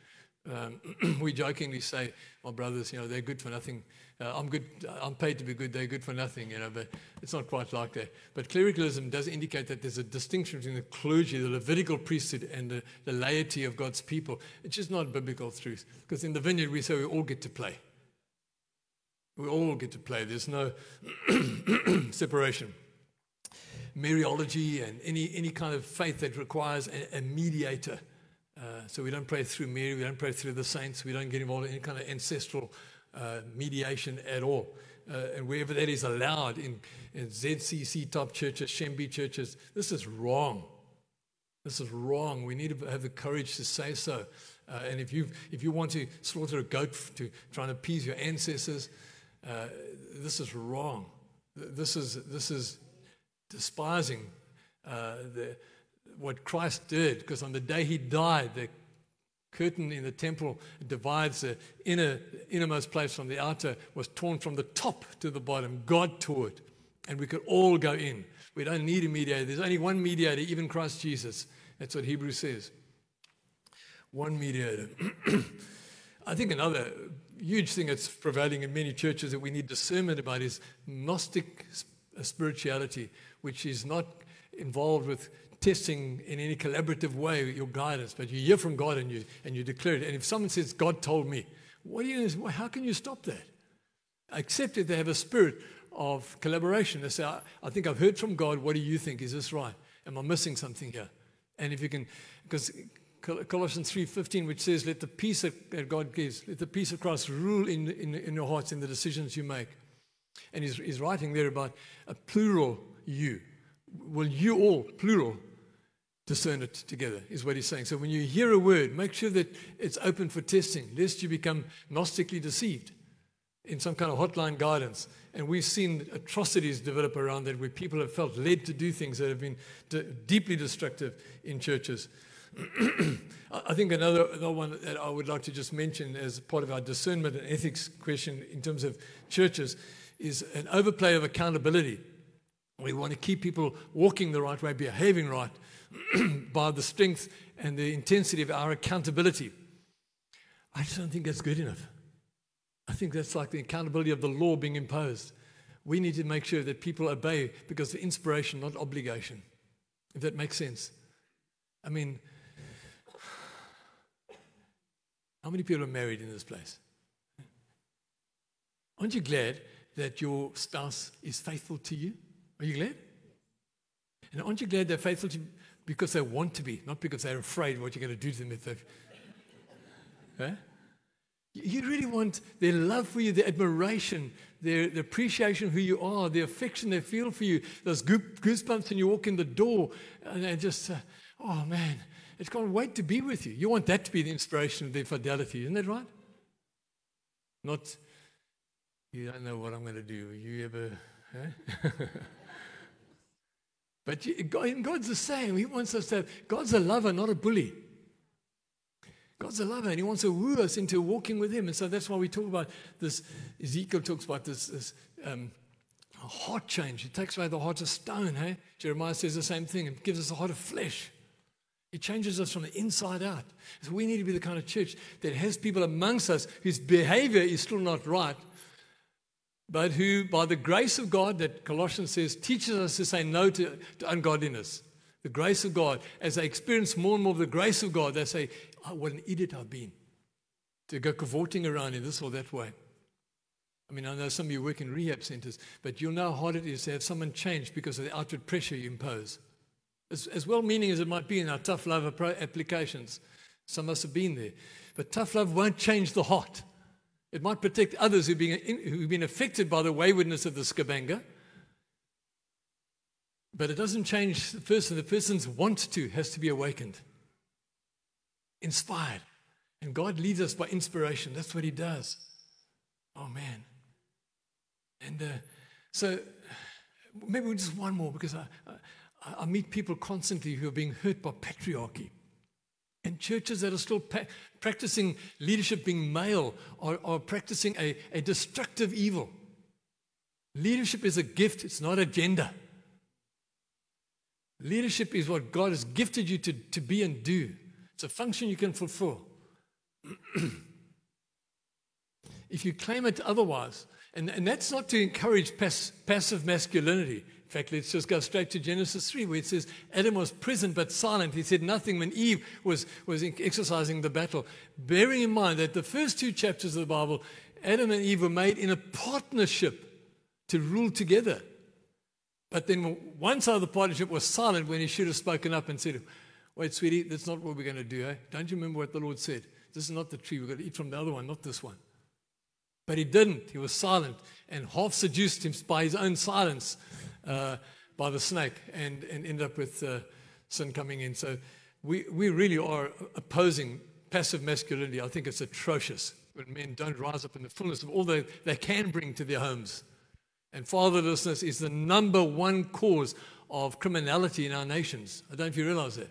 Um, [clears throat] we jokingly say, my brothers, you know, they're good for nothing. Uh, I'm good. I'm paid to be good. They're good for nothing, you know. But it's not quite like that. But clericalism does indicate that there's a distinction between the clergy, the Levitical priesthood, and the, the laity of God's people. It's just not biblical truth. Because in the vineyard we say we all get to play. We all get to play. There's no [clears throat] separation. Mariology and any, any kind of faith that requires a, a mediator. Uh, so we don't pray through Mary, we don't pray through the saints, we don't get involved in any kind of ancestral uh, mediation at all. Uh, and wherever that is allowed in, in ZCC type churches, Shembe churches, this is wrong. This is wrong. We need to have the courage to say so. Uh, and if you if you want to slaughter a goat to try and appease your ancestors, uh, this is wrong. This is, this is despising the, what Christ did, because on the day he died, the curtain in the temple divides the inner, innermost place from the outer, was torn from the top to the bottom. God tore it, and we could all go in. We don't need a mediator. There's only one mediator, even Christ Jesus. That's what Hebrews says. One mediator. [clears throat] I think another huge thing that's prevailing in many churches that we need discernment about is Gnostic uh, spirituality, which is not involved with testing in any collaborative way your guidance, but you hear from God and you, and you declare it. And if someone says, God told me, what do you, how can you stop that? except if they have a spirit of collaboration. They say, I, I think I've heard from God. What do you think? Is this right? Am I missing something here? And if you can, because Colossians 3.15, which says, let the peace that God gives, let the peace of Christ rule in, in, in your hearts in the decisions you make. And he's, he's writing there about a plural you. Will you all, plural, discern it together, is what he's saying. So when you hear a word, make sure that it's open for testing, lest you become gnostically deceived in some kind of hotline guidance. And we've seen atrocities develop around that where people have felt led to do things that have been deeply destructive in churches. [clears throat] I think another, another one that I would like to just mention as part of our discernment and ethics question in terms of churches is an overplay of accountability. We want to keep people walking the right way, behaving right [clears throat] by the strength and the intensity of our accountability. I just don't think that's good enough. I think that's like the accountability of the law being imposed. We need to make sure that people obey because of inspiration, not obligation, if that makes sense. I mean, how many people are married in this place? Aren't you glad that your spouse is faithful to you? Are you glad? And aren't you glad they're faithful to you because they want to be, not because they're afraid what you're going to do to them if they've. Huh? You really want their love for you, their admiration, their, their appreciation of who you are, the affection they feel for you, those goosebumps when you walk in the door, and they just, uh, oh man, it's can't wait to be with you. You want that to be the inspiration of their fidelity, isn't that right? Not, you don't know what I'm going to do. You ever, huh? [laughs] but God's the same. He wants us to have, God's a lover, not a bully. God's a lover and he wants to woo us into walking with him. And so that's why we talk about this. Ezekiel talks about this, this um, heart change. He takes away the heart of stone. Hey? Jeremiah says the same thing. It gives us a heart of flesh. It changes us from the inside out. So we need to be the kind of church that has people amongst us whose behavior is still not right, but who, by the grace of God, that Colossians says, teaches us to say no to, to ungodliness. The grace of God. As they experience more and more of the grace of God, they say, oh, what an idiot I've been to go cavorting around in this or that way. I mean, I know some of you work in rehab centers, but you'll know how hard it is to have someone change because of the outward pressure you impose. As, as well meaning as it might be in our tough love applications, some of us have been there. But tough love won't change the heart. It might protect others who've been, who've been affected by the waywardness of the skabanga, but it doesn't change the person. The person's want to has to be awakened inspired. And God leads us by inspiration. That's what He does. Oh, man. And uh, so maybe just one more because I, I, I, meet people constantly who are being hurt by patriarchy. And churches that are still pa- practicing leadership being male are, are practicing a, a destructive evil. Leadership is a gift, it's not a gender. Leadership is what God has gifted you to, to be and do. It's a function you can fulfill. [clears throat] if you claim it otherwise, and, and that's not to encourage pass, passive masculinity. In fact, let's just go straight to Genesis 3, where it says Adam was present but silent. He said nothing when Eve was, was exercising the battle. Bearing in mind that the first two chapters of the Bible, Adam and Eve were made in a partnership to rule together. But then one side of the partnership was silent when he should have spoken up and said, Wait, sweetie, that's not what we're going to do. Eh? Don't you remember what the Lord said? This is not the tree. We've got to eat from the other one, not this one. But he didn't. He was silent and half seduced him by his own silence uh, by the snake and, and ended up with uh, sin coming in. So we, we really are opposing passive masculinity. I think it's atrocious when men don't rise up in the fullness of all they, they can bring to their homes. And fatherlessness is the number one cause of criminality in our nations. I don't know if you realize that.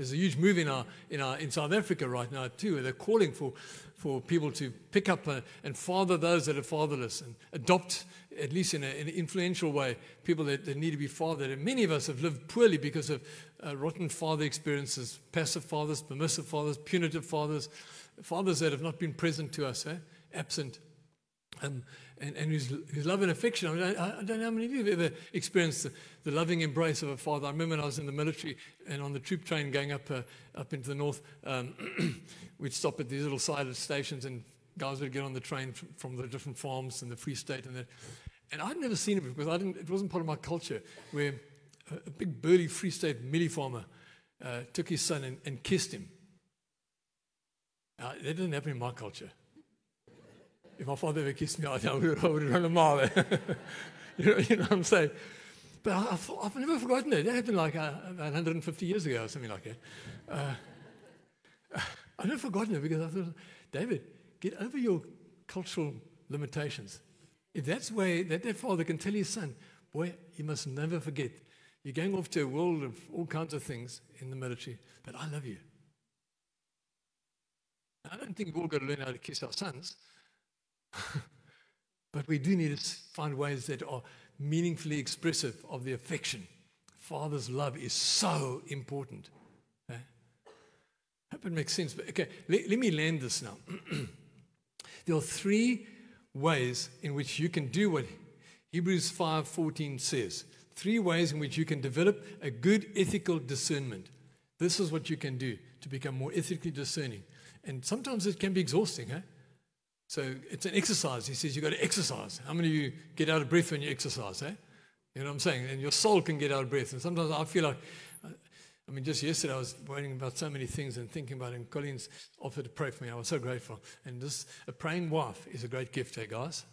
There's a huge move in, our, in, our, in South Africa right now, too, where they're calling for, for people to pick up uh, and father those that are fatherless and adopt, at least in, a, in an influential way, people that, that, need to be fathered. And many of us have lived poorly because of uh, rotten father experiences passive fathers, permissive fathers, punitive fathers, fathers that have not been present to us, eh? absent. Um, and, and whose, whose love and affection. I, mean, I, I, don't know how many of you have ever experienced the, the, loving embrace of a father. I remember when I was in the military and on the troop train going up, uh, up into the north, um, [clears throat] we'd stop at these little side stations and guys would get on the train from, from the different farms in the Free State and that. And I'd never seen it because I didn't, it wasn't part of my culture where a, a big burly Free State mielie farmer uh, took his son and, and kissed him. Uh, that didn't happen in my culture. If my father ever kissed me, I would, [laughs] I would run a mile. [laughs] you, know, you know what I'm saying? But I, have never forgotten it. That happened like uh, 150 years ago or something like that. Uh, I've never forgotten it because I thought, David, get over your cultural limitations. If that's the way that that father can tell his son, boy, you must never forget, you're going off to a world of all kinds of things in the military, but I love you. I don't think we've all got to learn how to kiss our sons, [laughs] but we do need to find ways that are meaningfully expressive of the affection. Father's love is so important. Okay? Hope it makes sense. But okay, let, let me land this now. [clears throat] there are three ways in which you can do what Hebrews 5:14 says. Three ways in which you can develop a good ethical discernment. This is what you can do to become more ethically discerning. And sometimes it can be exhausting, eh? So it's an exercise. He says you've got to exercise. How many of you get out of breath when you exercise, eh? You know what I'm saying? And your soul can get out of breath. And sometimes I feel like, I mean, just yesterday I was worrying about so many things and thinking about it. And Colleen's offered to pray for me. I was so grateful. And this, a praying wife is a great gift, hey, guys?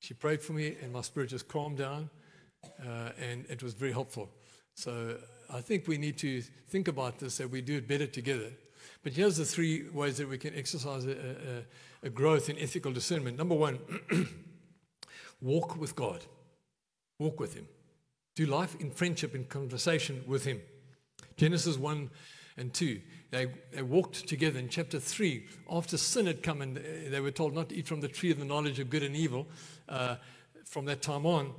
She prayed for me, and my spirit just calmed down, uh, and it was very helpful. So I think we need to think about this that we do it better together. But here's the three ways that we can exercise a, a, a growth in ethical discernment. Number one, [clears throat] walk with God, walk with Him. Do life in friendship, in conversation with Him. Genesis 1 and 2. They, they walked together in chapter 3. After sin had come and they were told not to eat from the tree of the knowledge of good and evil, uh, from that time on,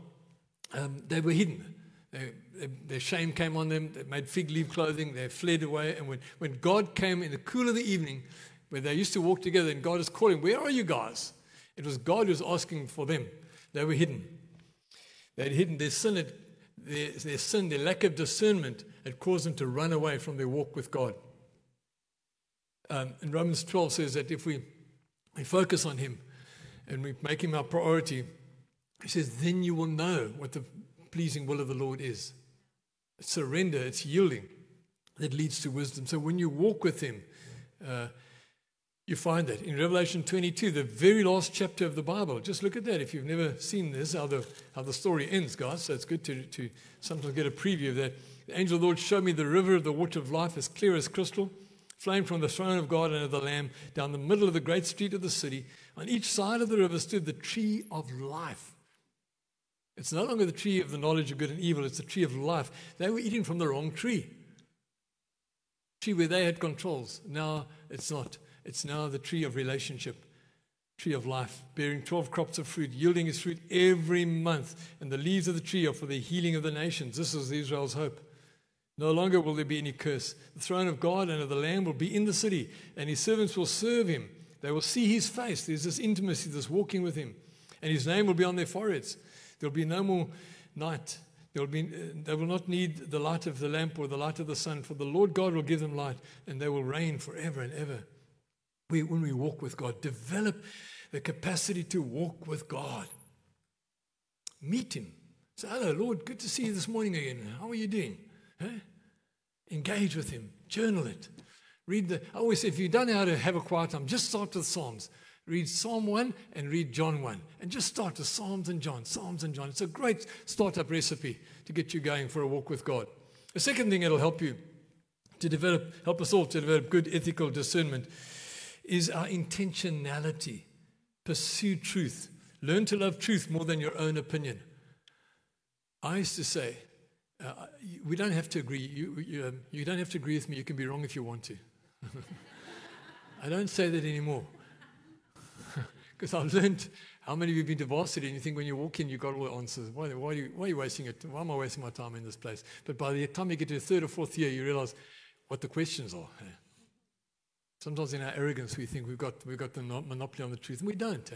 um, they were hidden. They, they, their shame came on them. They made fig leaf clothing. They fled away. And when, when God came in the cool of the evening, where they used to walk together, and God is calling, Where are you guys? It was God who was asking for them. They were hidden. They had hidden. Their sin, had, their, their sin, their lack of discernment, had caused them to run away from their walk with God. Um, and Romans 12 says that if we, we focus on Him and we make Him our priority, He says, then you will know what the pleasing will of the Lord is. Surrender, it's yielding that leads to wisdom. So when you walk with Him, uh, you find that in Revelation 22, the very last chapter of the Bible. Just look at that. If you've never seen this, how the, how the story ends, guys. So it's good to, to sometimes get a preview of that. The angel of the Lord showed me the river of the water of life as clear as crystal, flowing from the throne of God and of the Lamb down the middle of the great street of the city. On each side of the river stood the tree of life it's no longer the tree of the knowledge of good and evil, it's the tree of life. They were eating from the wrong tree. Tree where they had controls. Now it's not. It's now the tree of relationship, tree of life, bearing 12 crops of fruit, yielding its fruit every month. And the leaves of the tree are for the healing of the nations. This is Israel's hope. No longer will there be any curse. The throne of God and of the Lamb will be in the city, and his servants will serve him. They will see his face. There's this intimacy, this walking with him. And his name will be on their foreheads. There'll be no more night. There'll be, they will not need the light of the lamp or the light of the sun, for the Lord God will give them light, and they will reign forever and ever. We, when we walk with God, develop the capacity to walk with God. Meet Him. Say, hello, Lord, good to see you this morning again. How are you doing? Huh? Engage with Him. Journal it. Read the. I always say, if you don't know how to have a quiet time, just start with Psalms read Psalm 1 and read John 1. And just start with Psalms and John, Psalms and John. It's a great startup recipe to get you going for a walk with God. The second thing that'll help you to develop, help us all to develop good ethical discernment is our intentionality. Pursue truth. Learn to love truth more than your own opinion. I used to say, uh, we don't have to agree. You, you, um, you don't have to agree with me. You can be wrong if you want to. [laughs] I don't say that anymore. Because I've learned how many of you have been to varsity and you think when you walk in, you've got all the answers. Why, why, are you, why are you wasting it? Why am I wasting my time in this place? But by the time you get to the third or fourth year, you realize what the questions are. Sometimes in our arrogance, we think we've got, we've got the monopoly on the truth, and we don't. Eh?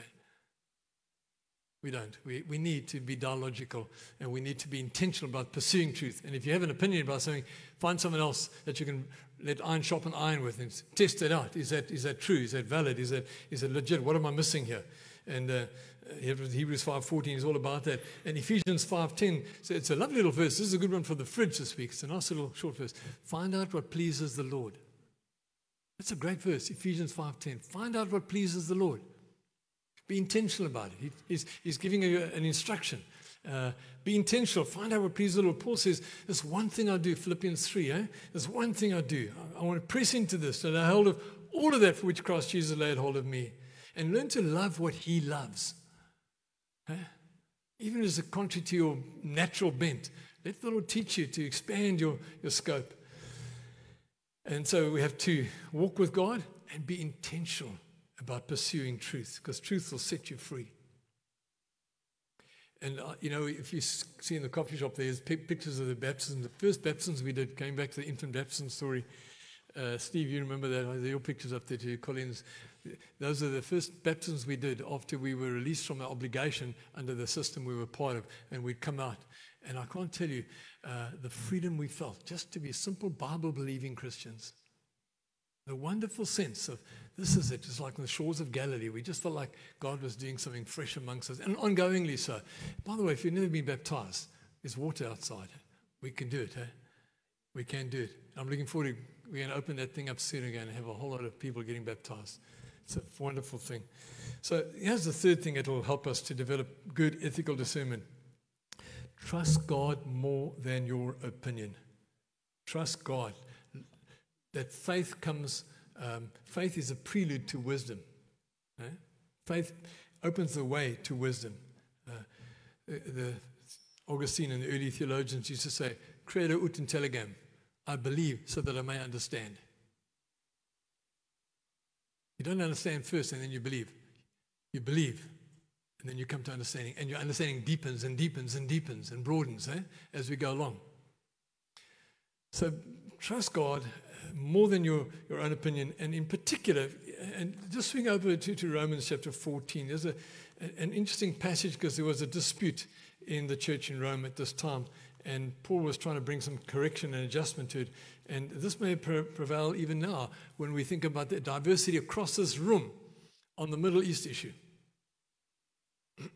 We don't. We, we need to be dialogical and we need to be intentional about pursuing truth. And if you have an opinion about something, find someone else that you can let iron sharpen iron with and test it out. Is that, is that true? Is that valid? Is that, is that legit? What am I missing here? And uh, Hebrews 5.14 is all about that. And Ephesians 5.10, so it's a lovely little verse. This is a good one for the fridge this week. It's a nice little short verse. Find out what pleases the Lord. That's a great verse, Ephesians 5.10. Find out what pleases the Lord. Be intentional about it. He, he's, he's giving you an instruction. Uh, be intentional. Find out what pleases the Lord. Paul says, There's one thing I do, Philippians 3. Eh? There's one thing I do. I, I want to press into this and I hold of all of that for which Christ Jesus laid hold of me. And learn to love what he loves. Eh? Even as a contrary to your natural bent, let the Lord teach you to expand your, your scope. And so we have to walk with God and be intentional about pursuing truth because truth will set you free. And, uh, you know, if you see in the coffee shop, there's pictures of the baptisms. The first baptisms we did, going back to the infant baptism story. Uh, Steve, you remember that? There are your pictures up there too, Collins. Those are the first baptisms we did after we were released from our obligation under the system we were part of, and we'd come out. And I can't tell you uh, the freedom we felt just to be simple Bible believing Christians. The wonderful sense of this is it. It's like on the shores of Galilee. We just felt like God was doing something fresh amongst us, and ongoingly so. By the way, if you've never been baptized, there's water outside. We can do it, eh? We can do it. I'm looking forward to we're going to open that thing up soon again and have a whole lot of people getting baptized. It's a wonderful thing. So here's the third thing that will help us to develop good ethical discernment. Trust God more than your opinion. Trust God. That faith comes um, faith is a prelude to wisdom. Right? Faith opens the way to wisdom. Uh, the, Augustine and the early theologians used to say, Credo ut intelligam. I believe so that I may understand. You don't understand first and then you believe. You believe and then you come to understanding. And your understanding deepens and deepens and deepens and broadens eh, as we go along. So trust God more than your, your own opinion. And in particular, and just swing over to, to Romans chapter 14. There's a, an interesting passage because there was a dispute in the church in Rome at this time. And Paul was trying to bring some correction and adjustment to it. And this may prevail even now when we think about the diversity across this room on the Middle East issue. [clears throat]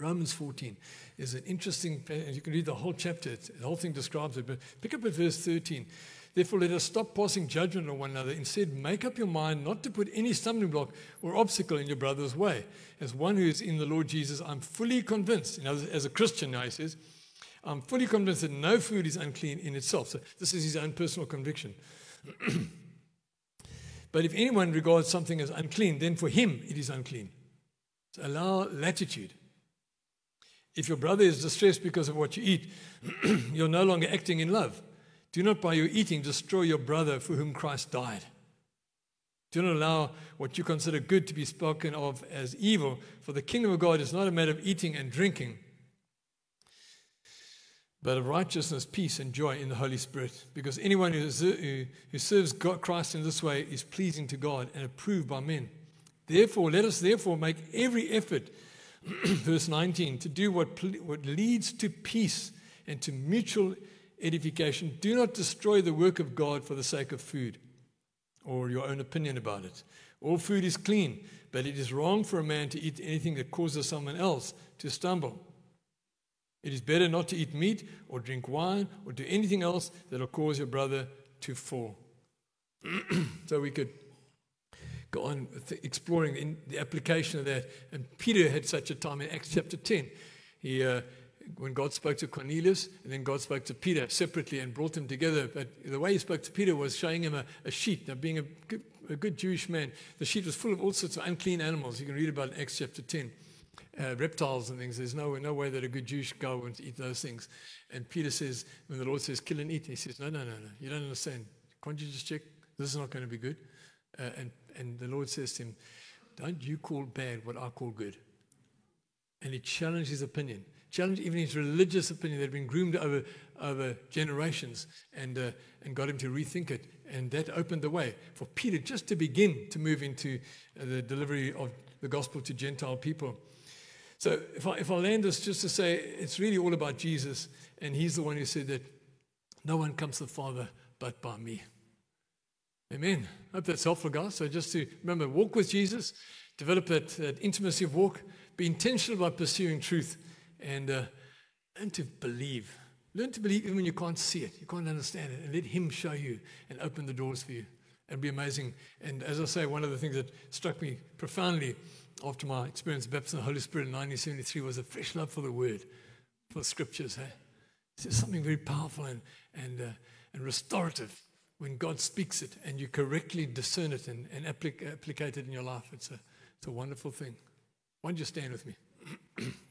Romans 14 is an interesting, you can read the whole chapter, the whole thing describes it, but pick up at verse 13. Therefore, let us stop passing judgment on one another. Instead, make up your mind not to put any stumbling block or obstacle in your brother's way. As one who is in the Lord Jesus, I'm fully convinced, you know, as a Christian now, he says, I'm fully convinced that no food is unclean in itself. So, this is his own personal conviction. [clears throat] but if anyone regards something as unclean, then for him it is unclean. So, allow latitude. If your brother is distressed because of what you eat, [clears throat] you're no longer acting in love. Do not by your eating destroy your brother for whom Christ died. Do not allow what you consider good to be spoken of as evil, for the kingdom of God is not a matter of eating and drinking, but of righteousness, peace, and joy in the Holy Spirit. Because anyone who, serves God, Christ in this way is pleasing to God and approved by men. Therefore, let us therefore make every effort, [clears throat] verse 19, to do what, what leads to peace and to mutual edification. Do not destroy the work of God for the sake of food or your own opinion about it. All food is clean, but it is wrong for a man to eat anything that causes someone else to stumble. It is better not to eat meat or drink wine or do anything else that will cause your brother to fall. [clears throat] so we could go on exploring the application of that. And Peter had such a time in Acts chapter 10. He, uh, when God spoke to Cornelius, and then God spoke to Peter separately and brought them together. But the way he spoke to Peter was showing him a, a sheet. Now, being a good, a good, Jewish man, the sheet was full of all sorts of unclean animals. You can read about in Acts chapter 10. Uh, reptiles and things. There's no, no way that a good Jewish guy would eat those things. And Peter says, when the Lord says, kill and eat, he says, no, no, no, no. You don't understand. Can't you just check? This is not going to be good. Uh, and, and the Lord says to him, don't you call bad what I call good. And he challenged his opinion challenged even his religious opinion that had been groomed over, over generations and, uh, and got him to rethink it. And that opened the way for Peter just to begin to move into uh, the delivery of the gospel to Gentile people. So if I, if I land this just to say it's really all about Jesus, and He's the one who said that no one comes to the Father but by me. Amen. I hope that's helpful, guys. So just to remember, walk with Jesus, develop that, that intimacy of walk, be intentional about pursuing truth, and uh, learn to believe. Learn to believe even when you can't see it, you can't understand it, and let Him show you and open the doors for you. It'd be amazing. And as I say, one of the things that struck me profoundly after my experience of baptism of the Holy Spirit in 1973 was a fresh love for the Word, for the Scriptures. Hey? It's something very powerful and, and, uh, and restorative when God speaks it and you correctly discern it and, and applic- applicate it in your life. It's a, it's a wonderful thing. Why don't you stand with me? [clears throat]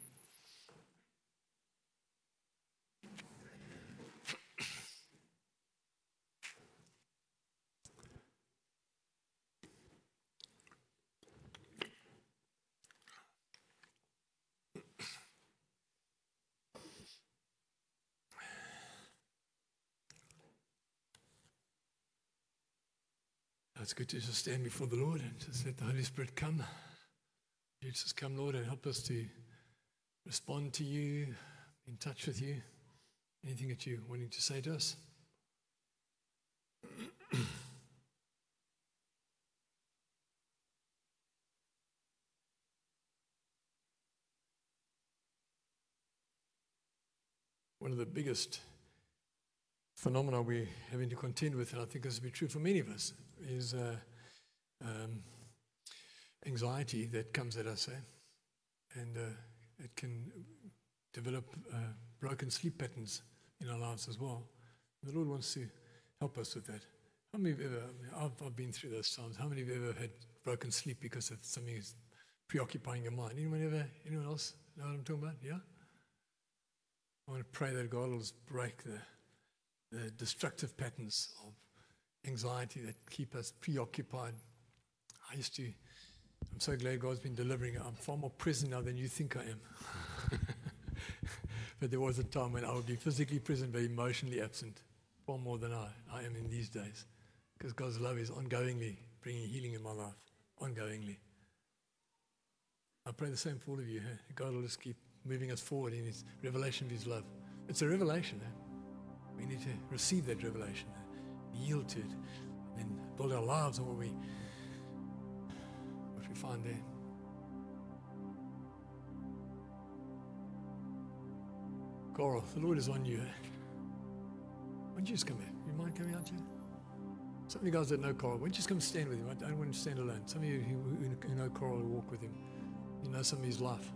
It's good to just stand before the Lord and just let the Holy Spirit come. Just come, Lord, and help us to respond to you, in touch with you. Anything that you're wanting to say to us? One of the biggest phenomena we're having to contend with, and I think this will be true for many of us, is uh, um, anxiety that comes at us, eh? and uh, it can develop uh, broken sleep patterns in our lives as well. The Lord wants to help us with that. How many of you ever, I've, I've been through those times, how many of you ever had broken sleep because of something is preoccupying your mind? Anyone ever, anyone else know what I'm talking about? Yeah? I want to pray that God will break the, the destructive patterns of anxiety that keep us preoccupied. I used to, I'm so glad God's been delivering. I'm far more present now than you think I am. [laughs] but there was a time when I would be physically present but emotionally absent, far more than I, I am in these days. Because God's love is ongoingly bringing healing in my life, ongoingly. I pray the same for all of you. Hey? God will just keep moving us forward in His revelation of His love. It's a revelation. Hey? We need to receive that revelation yield to it, and build our lives on what we what we find there. Coral, the Lord is on you. Why don't you just come here? You mind coming out here? Some of you guys that know Coral, why don't you just come stand with him? I don't want to stand alone. Some of you who, know Coral will walk with him. You know some of his life.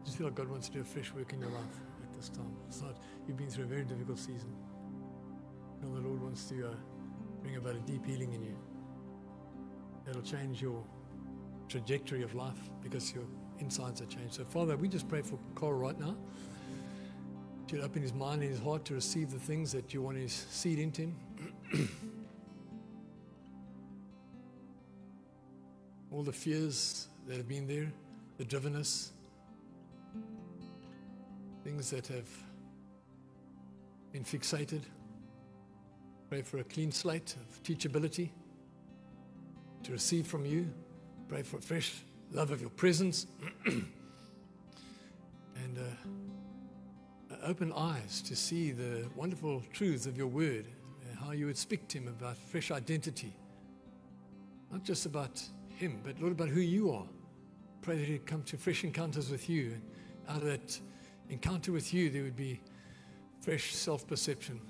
I just feel like God wants to do a fresh work in your life at this time. It's not, you've been through a very difficult season. And the Lord wants to uh, bring about a deep healing in you. That'll change your trajectory of life because your insides are changed. So, Father, we just pray for Coral right now. To open his mind and his heart to receive the things that you want to seed into him. [clears throat] All the fears that have been there, the drivenness, things that have been fixated. Pray for a clean slate of teachability to receive from you. Pray for a fresh love of your presence [clears throat] and uh, open eyes to see the wonderful truths of your word, and how you would speak to him about fresh identity. Not just about him, but Lord, about who you are. Pray that he'd come to fresh encounters with you. And out of that encounter with you, there would be fresh self perception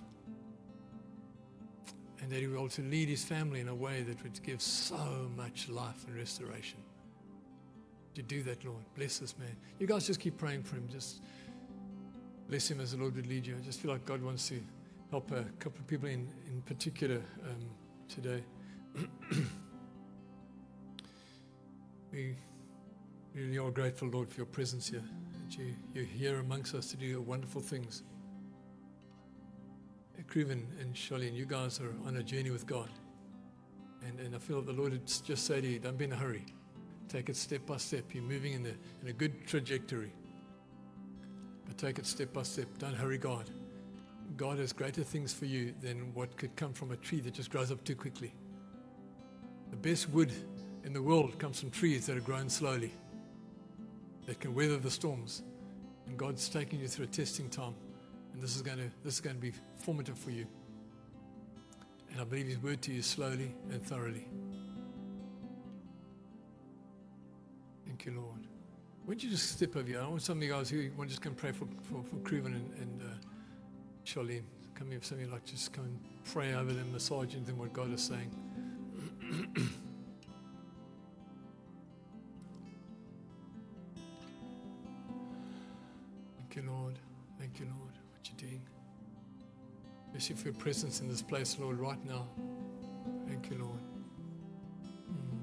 and that he will to lead his family in a way that would give so much life and restoration. To do that, Lord. Bless this man. You guys just keep praying for him. Just bless him as the Lord would lead you. I just feel like God wants to help a couple of people in, in particular um, today. [clears throat] we really are grateful, Lord, for your presence here. That you, you're here amongst us to do wonderful things. Kruven and Charlene, you guys are on a journey with God. And, and I feel the Lord just said to you, don't be in a hurry. Take it step by step. You're moving in, the, in a good trajectory. But take it step by step. Don't hurry God. God has greater things for you than what could come from a tree that just grows up too quickly. The best wood in the world comes from trees that are grown slowly. that can weather the storms. And God's taking you through a testing time. And this is going to, this is going to be formative for you. And I believe His word to you slowly and thoroughly. Thank you, Lord. Would you just step over here? I want some of you guys who want to just come pray for, for, for and, and uh, Charlene. Come here, some of you like just come and pray over them, massaging them what God is saying. [coughs] Thank you, Lord. Thank you, Lord, you're doing. For your presence in this place, Lord, right now. Thank you, Lord. Mm.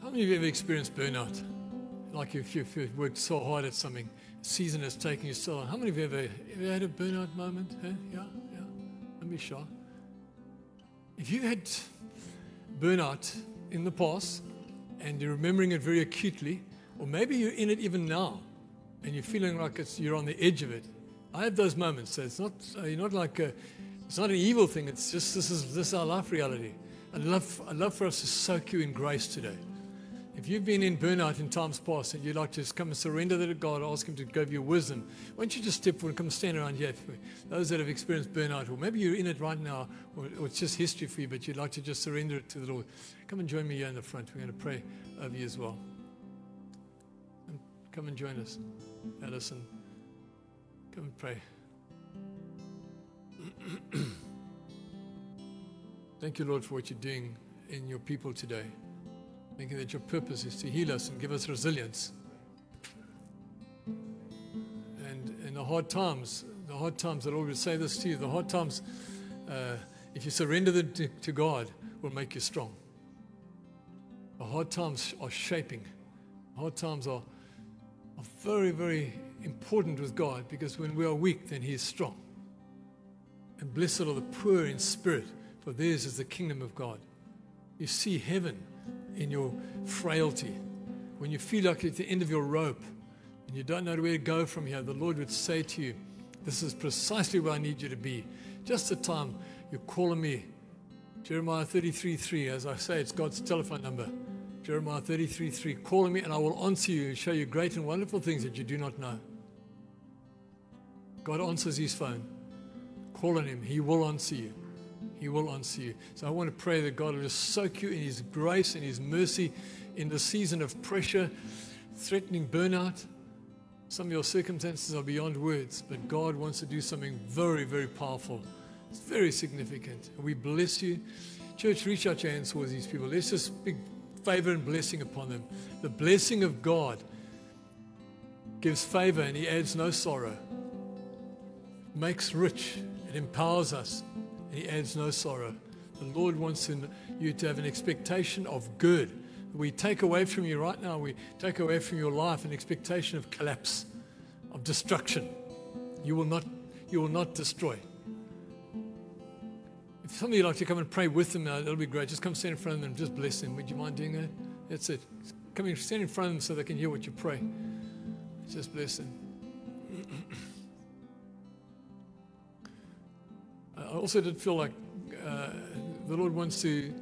How many of you ever experienced burnout? Like if you've, if you've worked so hard at something, season has taken you so long. How many of you ever, ever had a burnout moment? Huh? Yeah, yeah. Don't be shy. If you had burnout in the past and you're remembering it very acutely, or maybe you're in it even now and you're feeling like it's, you're on the edge of it. I have those moments. So it's not, you're not like a, it's not an evil thing. It's just this is, this is our life reality. I'd love, I'd love for us to soak you in grace today. If you've been in burnout in times past and you'd like to just come and surrender that to God, ask Him to give you wisdom, why don't you just step forward and come stand around here? For those that have experienced burnout, or maybe you're in it right now, or, or it's just history for you, but you'd like to just surrender it to the Lord, come and join me here in the front. We're going to pray over you as well. And come and join us. Alison, come and pray. [clears throat] Thank you, Lord, for what you're doing in your people today. Thank you that your purpose is to heal us and give us resilience. And in the hard times, the hard times, Lord will say this to you the hard times, uh, if you surrender them to, to God, will make you strong. The hard times are shaping. Hard times are, are very, very important with God because when we are weak, then He is strong. And blessed are the poor in spirit, for theirs is the kingdom of God. You see heaven in your frailty, when you feel like you're at the end of your rope and you don't know where to go from here, the Lord would say to you, This is precisely where I need you to be. Just the time you call on me. Jeremiah 33 3, as I say, it's God's telephone number. Jeremiah 33 3, call on me and I will answer you and show you great and wonderful things that you do not know. God answers his phone. Call on him, he will answer you. He will answer you. So I want to pray that God will just soak you in His grace and His mercy in the season of pressure, threatening burnout. Some of your circumstances are beyond words, but God wants to do something very, very powerful. It's very significant. We bless you. Church, reach out your hands towards these people. Let's just speak favor and blessing upon them. The blessing of God gives favor and He adds no sorrow. Makes rich. It empowers us. And He adds no sorrow. The Lord wants you to have an expectation of good. We take away from you right now, we take away from your life an expectation of collapse, of destruction. You will not, you will not destroy. If some of you like to come and pray with them, that'll be great. Just come stand in front of them and just bless them. Would you mind doing that? That's it. Come and stand in front of them so they can hear what you pray. Just bless them. [clears throat] I also did feel like uh, the Lord wants to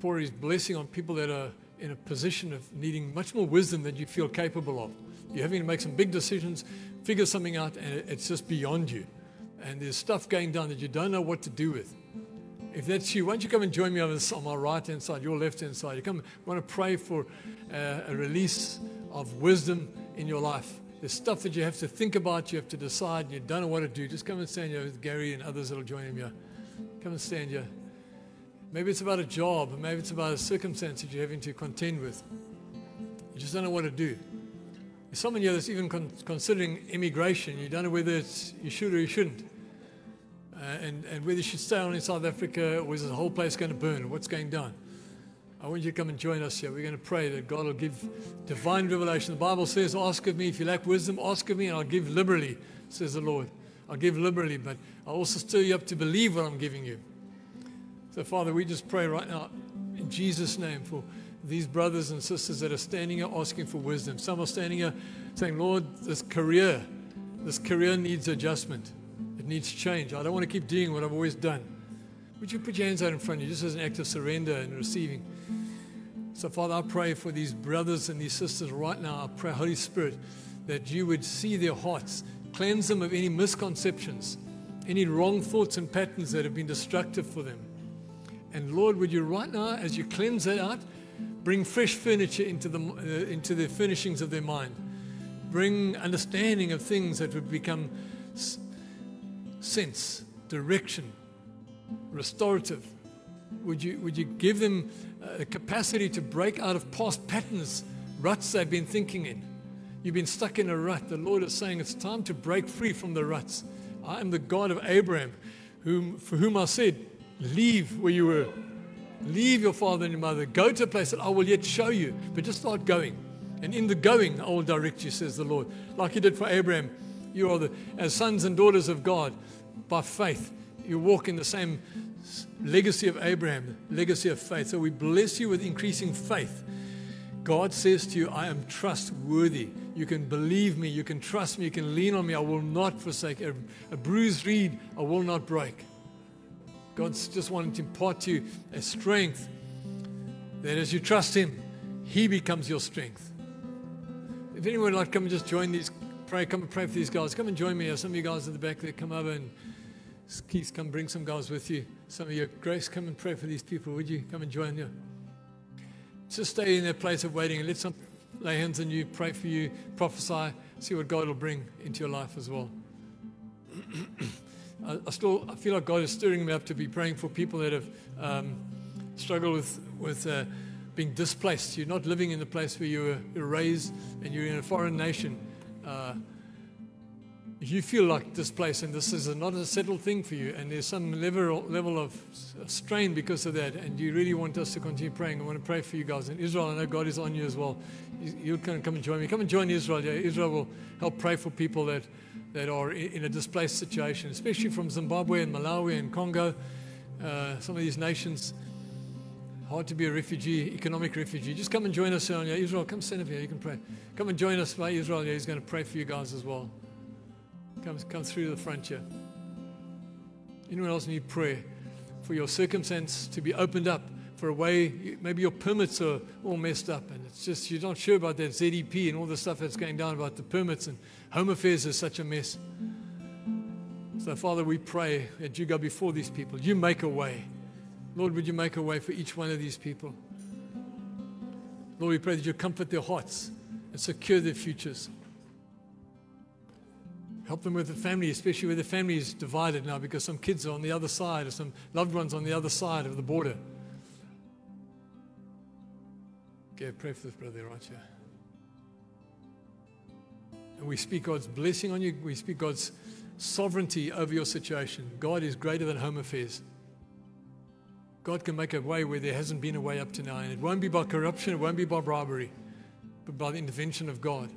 pour His blessing on people that are in a position of needing much more wisdom than you feel capable of. You're having to make some big decisions, figure something out, and it's just beyond you. And there's stuff going down that you don't know what to do with. If that's you, why don't you come and join me on, this, on my right hand side, your left hand side? You come, want to pray for uh, a release of wisdom in your life. There's stuff that you have to think about, you have to decide, and you don't know what to do. Just come and stand here with Gary and others that will join him here. Come and stand here. Maybe it's about a job, maybe it's about a circumstance that you're having to contend with. You just don't know what to do. There's someone here that's even con- considering immigration. You don't know whether it's, you should or you shouldn't. Uh, and, and whether you should stay on in South Africa or is the whole place going to burn? What's going down? I want you to come and join us here. We're going to pray that God will give divine revelation. The Bible says, Ask of me if you lack wisdom, ask of me, and I'll give liberally, says the Lord. I'll give liberally, but I'll also stir you up to believe what I'm giving you. So, Father, we just pray right now in Jesus' name for these brothers and sisters that are standing here asking for wisdom. Some are standing here saying, Lord, this career, this career needs adjustment. It needs change. I don't want to keep doing what I've always done. Would you put your hands out in front of you just as an act of surrender and receiving? So, Father, I pray for these brothers and these sisters right now. I pray, Holy Spirit, that you would see their hearts, cleanse them of any misconceptions, any wrong thoughts and patterns that have been destructive for them. And Lord, would you right now, as you cleanse that out, bring fresh furniture into the, uh, into the furnishings of their mind. Bring understanding of things that would become sense, direction, restorative. Would you, would you give them a capacity to break out of past patterns, ruts they've been thinking in? You've been stuck in a rut. The Lord is saying it's time to break free from the ruts. I am the God of Abraham, whom, for whom I said, Leave where you were. Leave your father and your mother. Go to a place that I will yet show you. But just start going. And in the going, I will direct you, says the Lord. Like He did for Abraham. You are the, as sons and daughters of God, by faith, you walk in the same legacy of Abraham, legacy of faith. So we bless you with increasing faith. God says to you, I am trustworthy. You can believe me. You can trust me. You can lean on me. I will not forsake. A, a bruised reed, I will not break. God's just wanting to impart to you a strength that as you trust Him, He becomes your strength. If anyone would like to come and just join these, pray, come and pray for these guys. Come and join me. Some of you guys in the back there, come over and Keith, come bring some guys with you. Some of you, Grace, come and pray for these people. Would you come and join you? Just stay in that place of waiting and let some lay hands on you, pray for you, prophesy, see what God will bring into your life as well. [clears throat] I, I, still I feel like God is stirring me up to be praying for people that have um, struggled with with uh, being displaced. You're not living in the place where you were raised, and you're in a foreign nation. Uh, you feel like displaced, and this is not a settled thing for you, and there's some level level of strain because of that, and you really want us to continue praying. I want to pray for you guys in Israel. I know God is on you as well. You can come and join me. Come and join Israel. Yeah, Israel will help pray for people that that are in a displaced situation, especially from Zimbabwe and Malawi and Congo, uh, some of these nations. Hard to be a refugee, economic refugee. Just come and join us Israel. Come stand up here. You can pray. Come and join us by Israel. He's going to pray for you guys as well. Come, come through the front here. Anyone else need prayer for your circumstance to be opened up for a way? Maybe your permits are all messed up, and it's just you're not sure about that ZDP and all the stuff that's going down about the permits and Home affairs is such a mess. So, Father, we pray that you go before these people. You make a way. Lord, would you make a way for each one of these people? Lord, we pray that you comfort their hearts and secure their futures. Help them with the family, especially where the family is divided now because some kids are on the other side or some loved ones on the other side of the border. Okay, pray for this brother right. And we speak God's blessing on you. We speak God's sovereignty over your situation. God is greater than home affairs. God can make a way where there hasn't been a way up to now. And it won't be by corruption, it won't be by bribery, but by the intervention of God.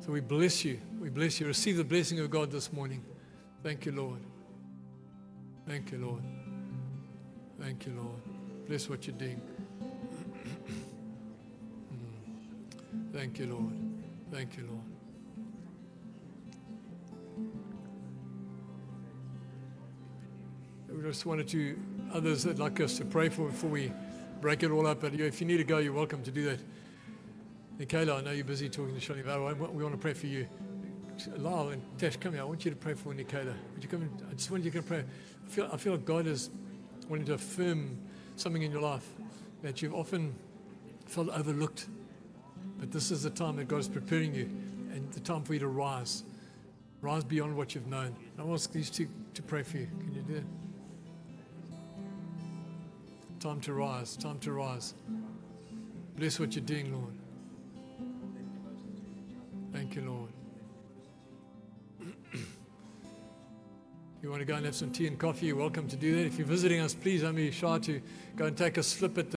So we bless you. We bless you. Receive the blessing of God this morning. Thank you, Lord. Thank you, Lord. Thank you, Lord. Bless what you're doing. [clears throat] Mm. Thank you, Lord. Thank you, Lord. We just wanted to, others that like us to pray for before we break it all up. But if you need to go, you're welcome to do that. Nikayla, I know you're busy talking to Shani, but we want to pray for you. Lyle and Tash, come here. I want you to pray for Nikayla. Would you come? In? I just want you to pray. I feel, I feel like God is wanting to affirm something in your life that you've often felt overlooked. But this is the time that God is preparing you and the time for you to rise. Rise beyond what you've known. I want these two to pray for you. Can you do that? Time to rise. Time to rise. Bless what you're doing, Lord. Thank you, Lord. [clears throat] you want to go and have some tea and coffee, you're welcome to do that. If you're visiting us, please don't be shy to go and take a slip at the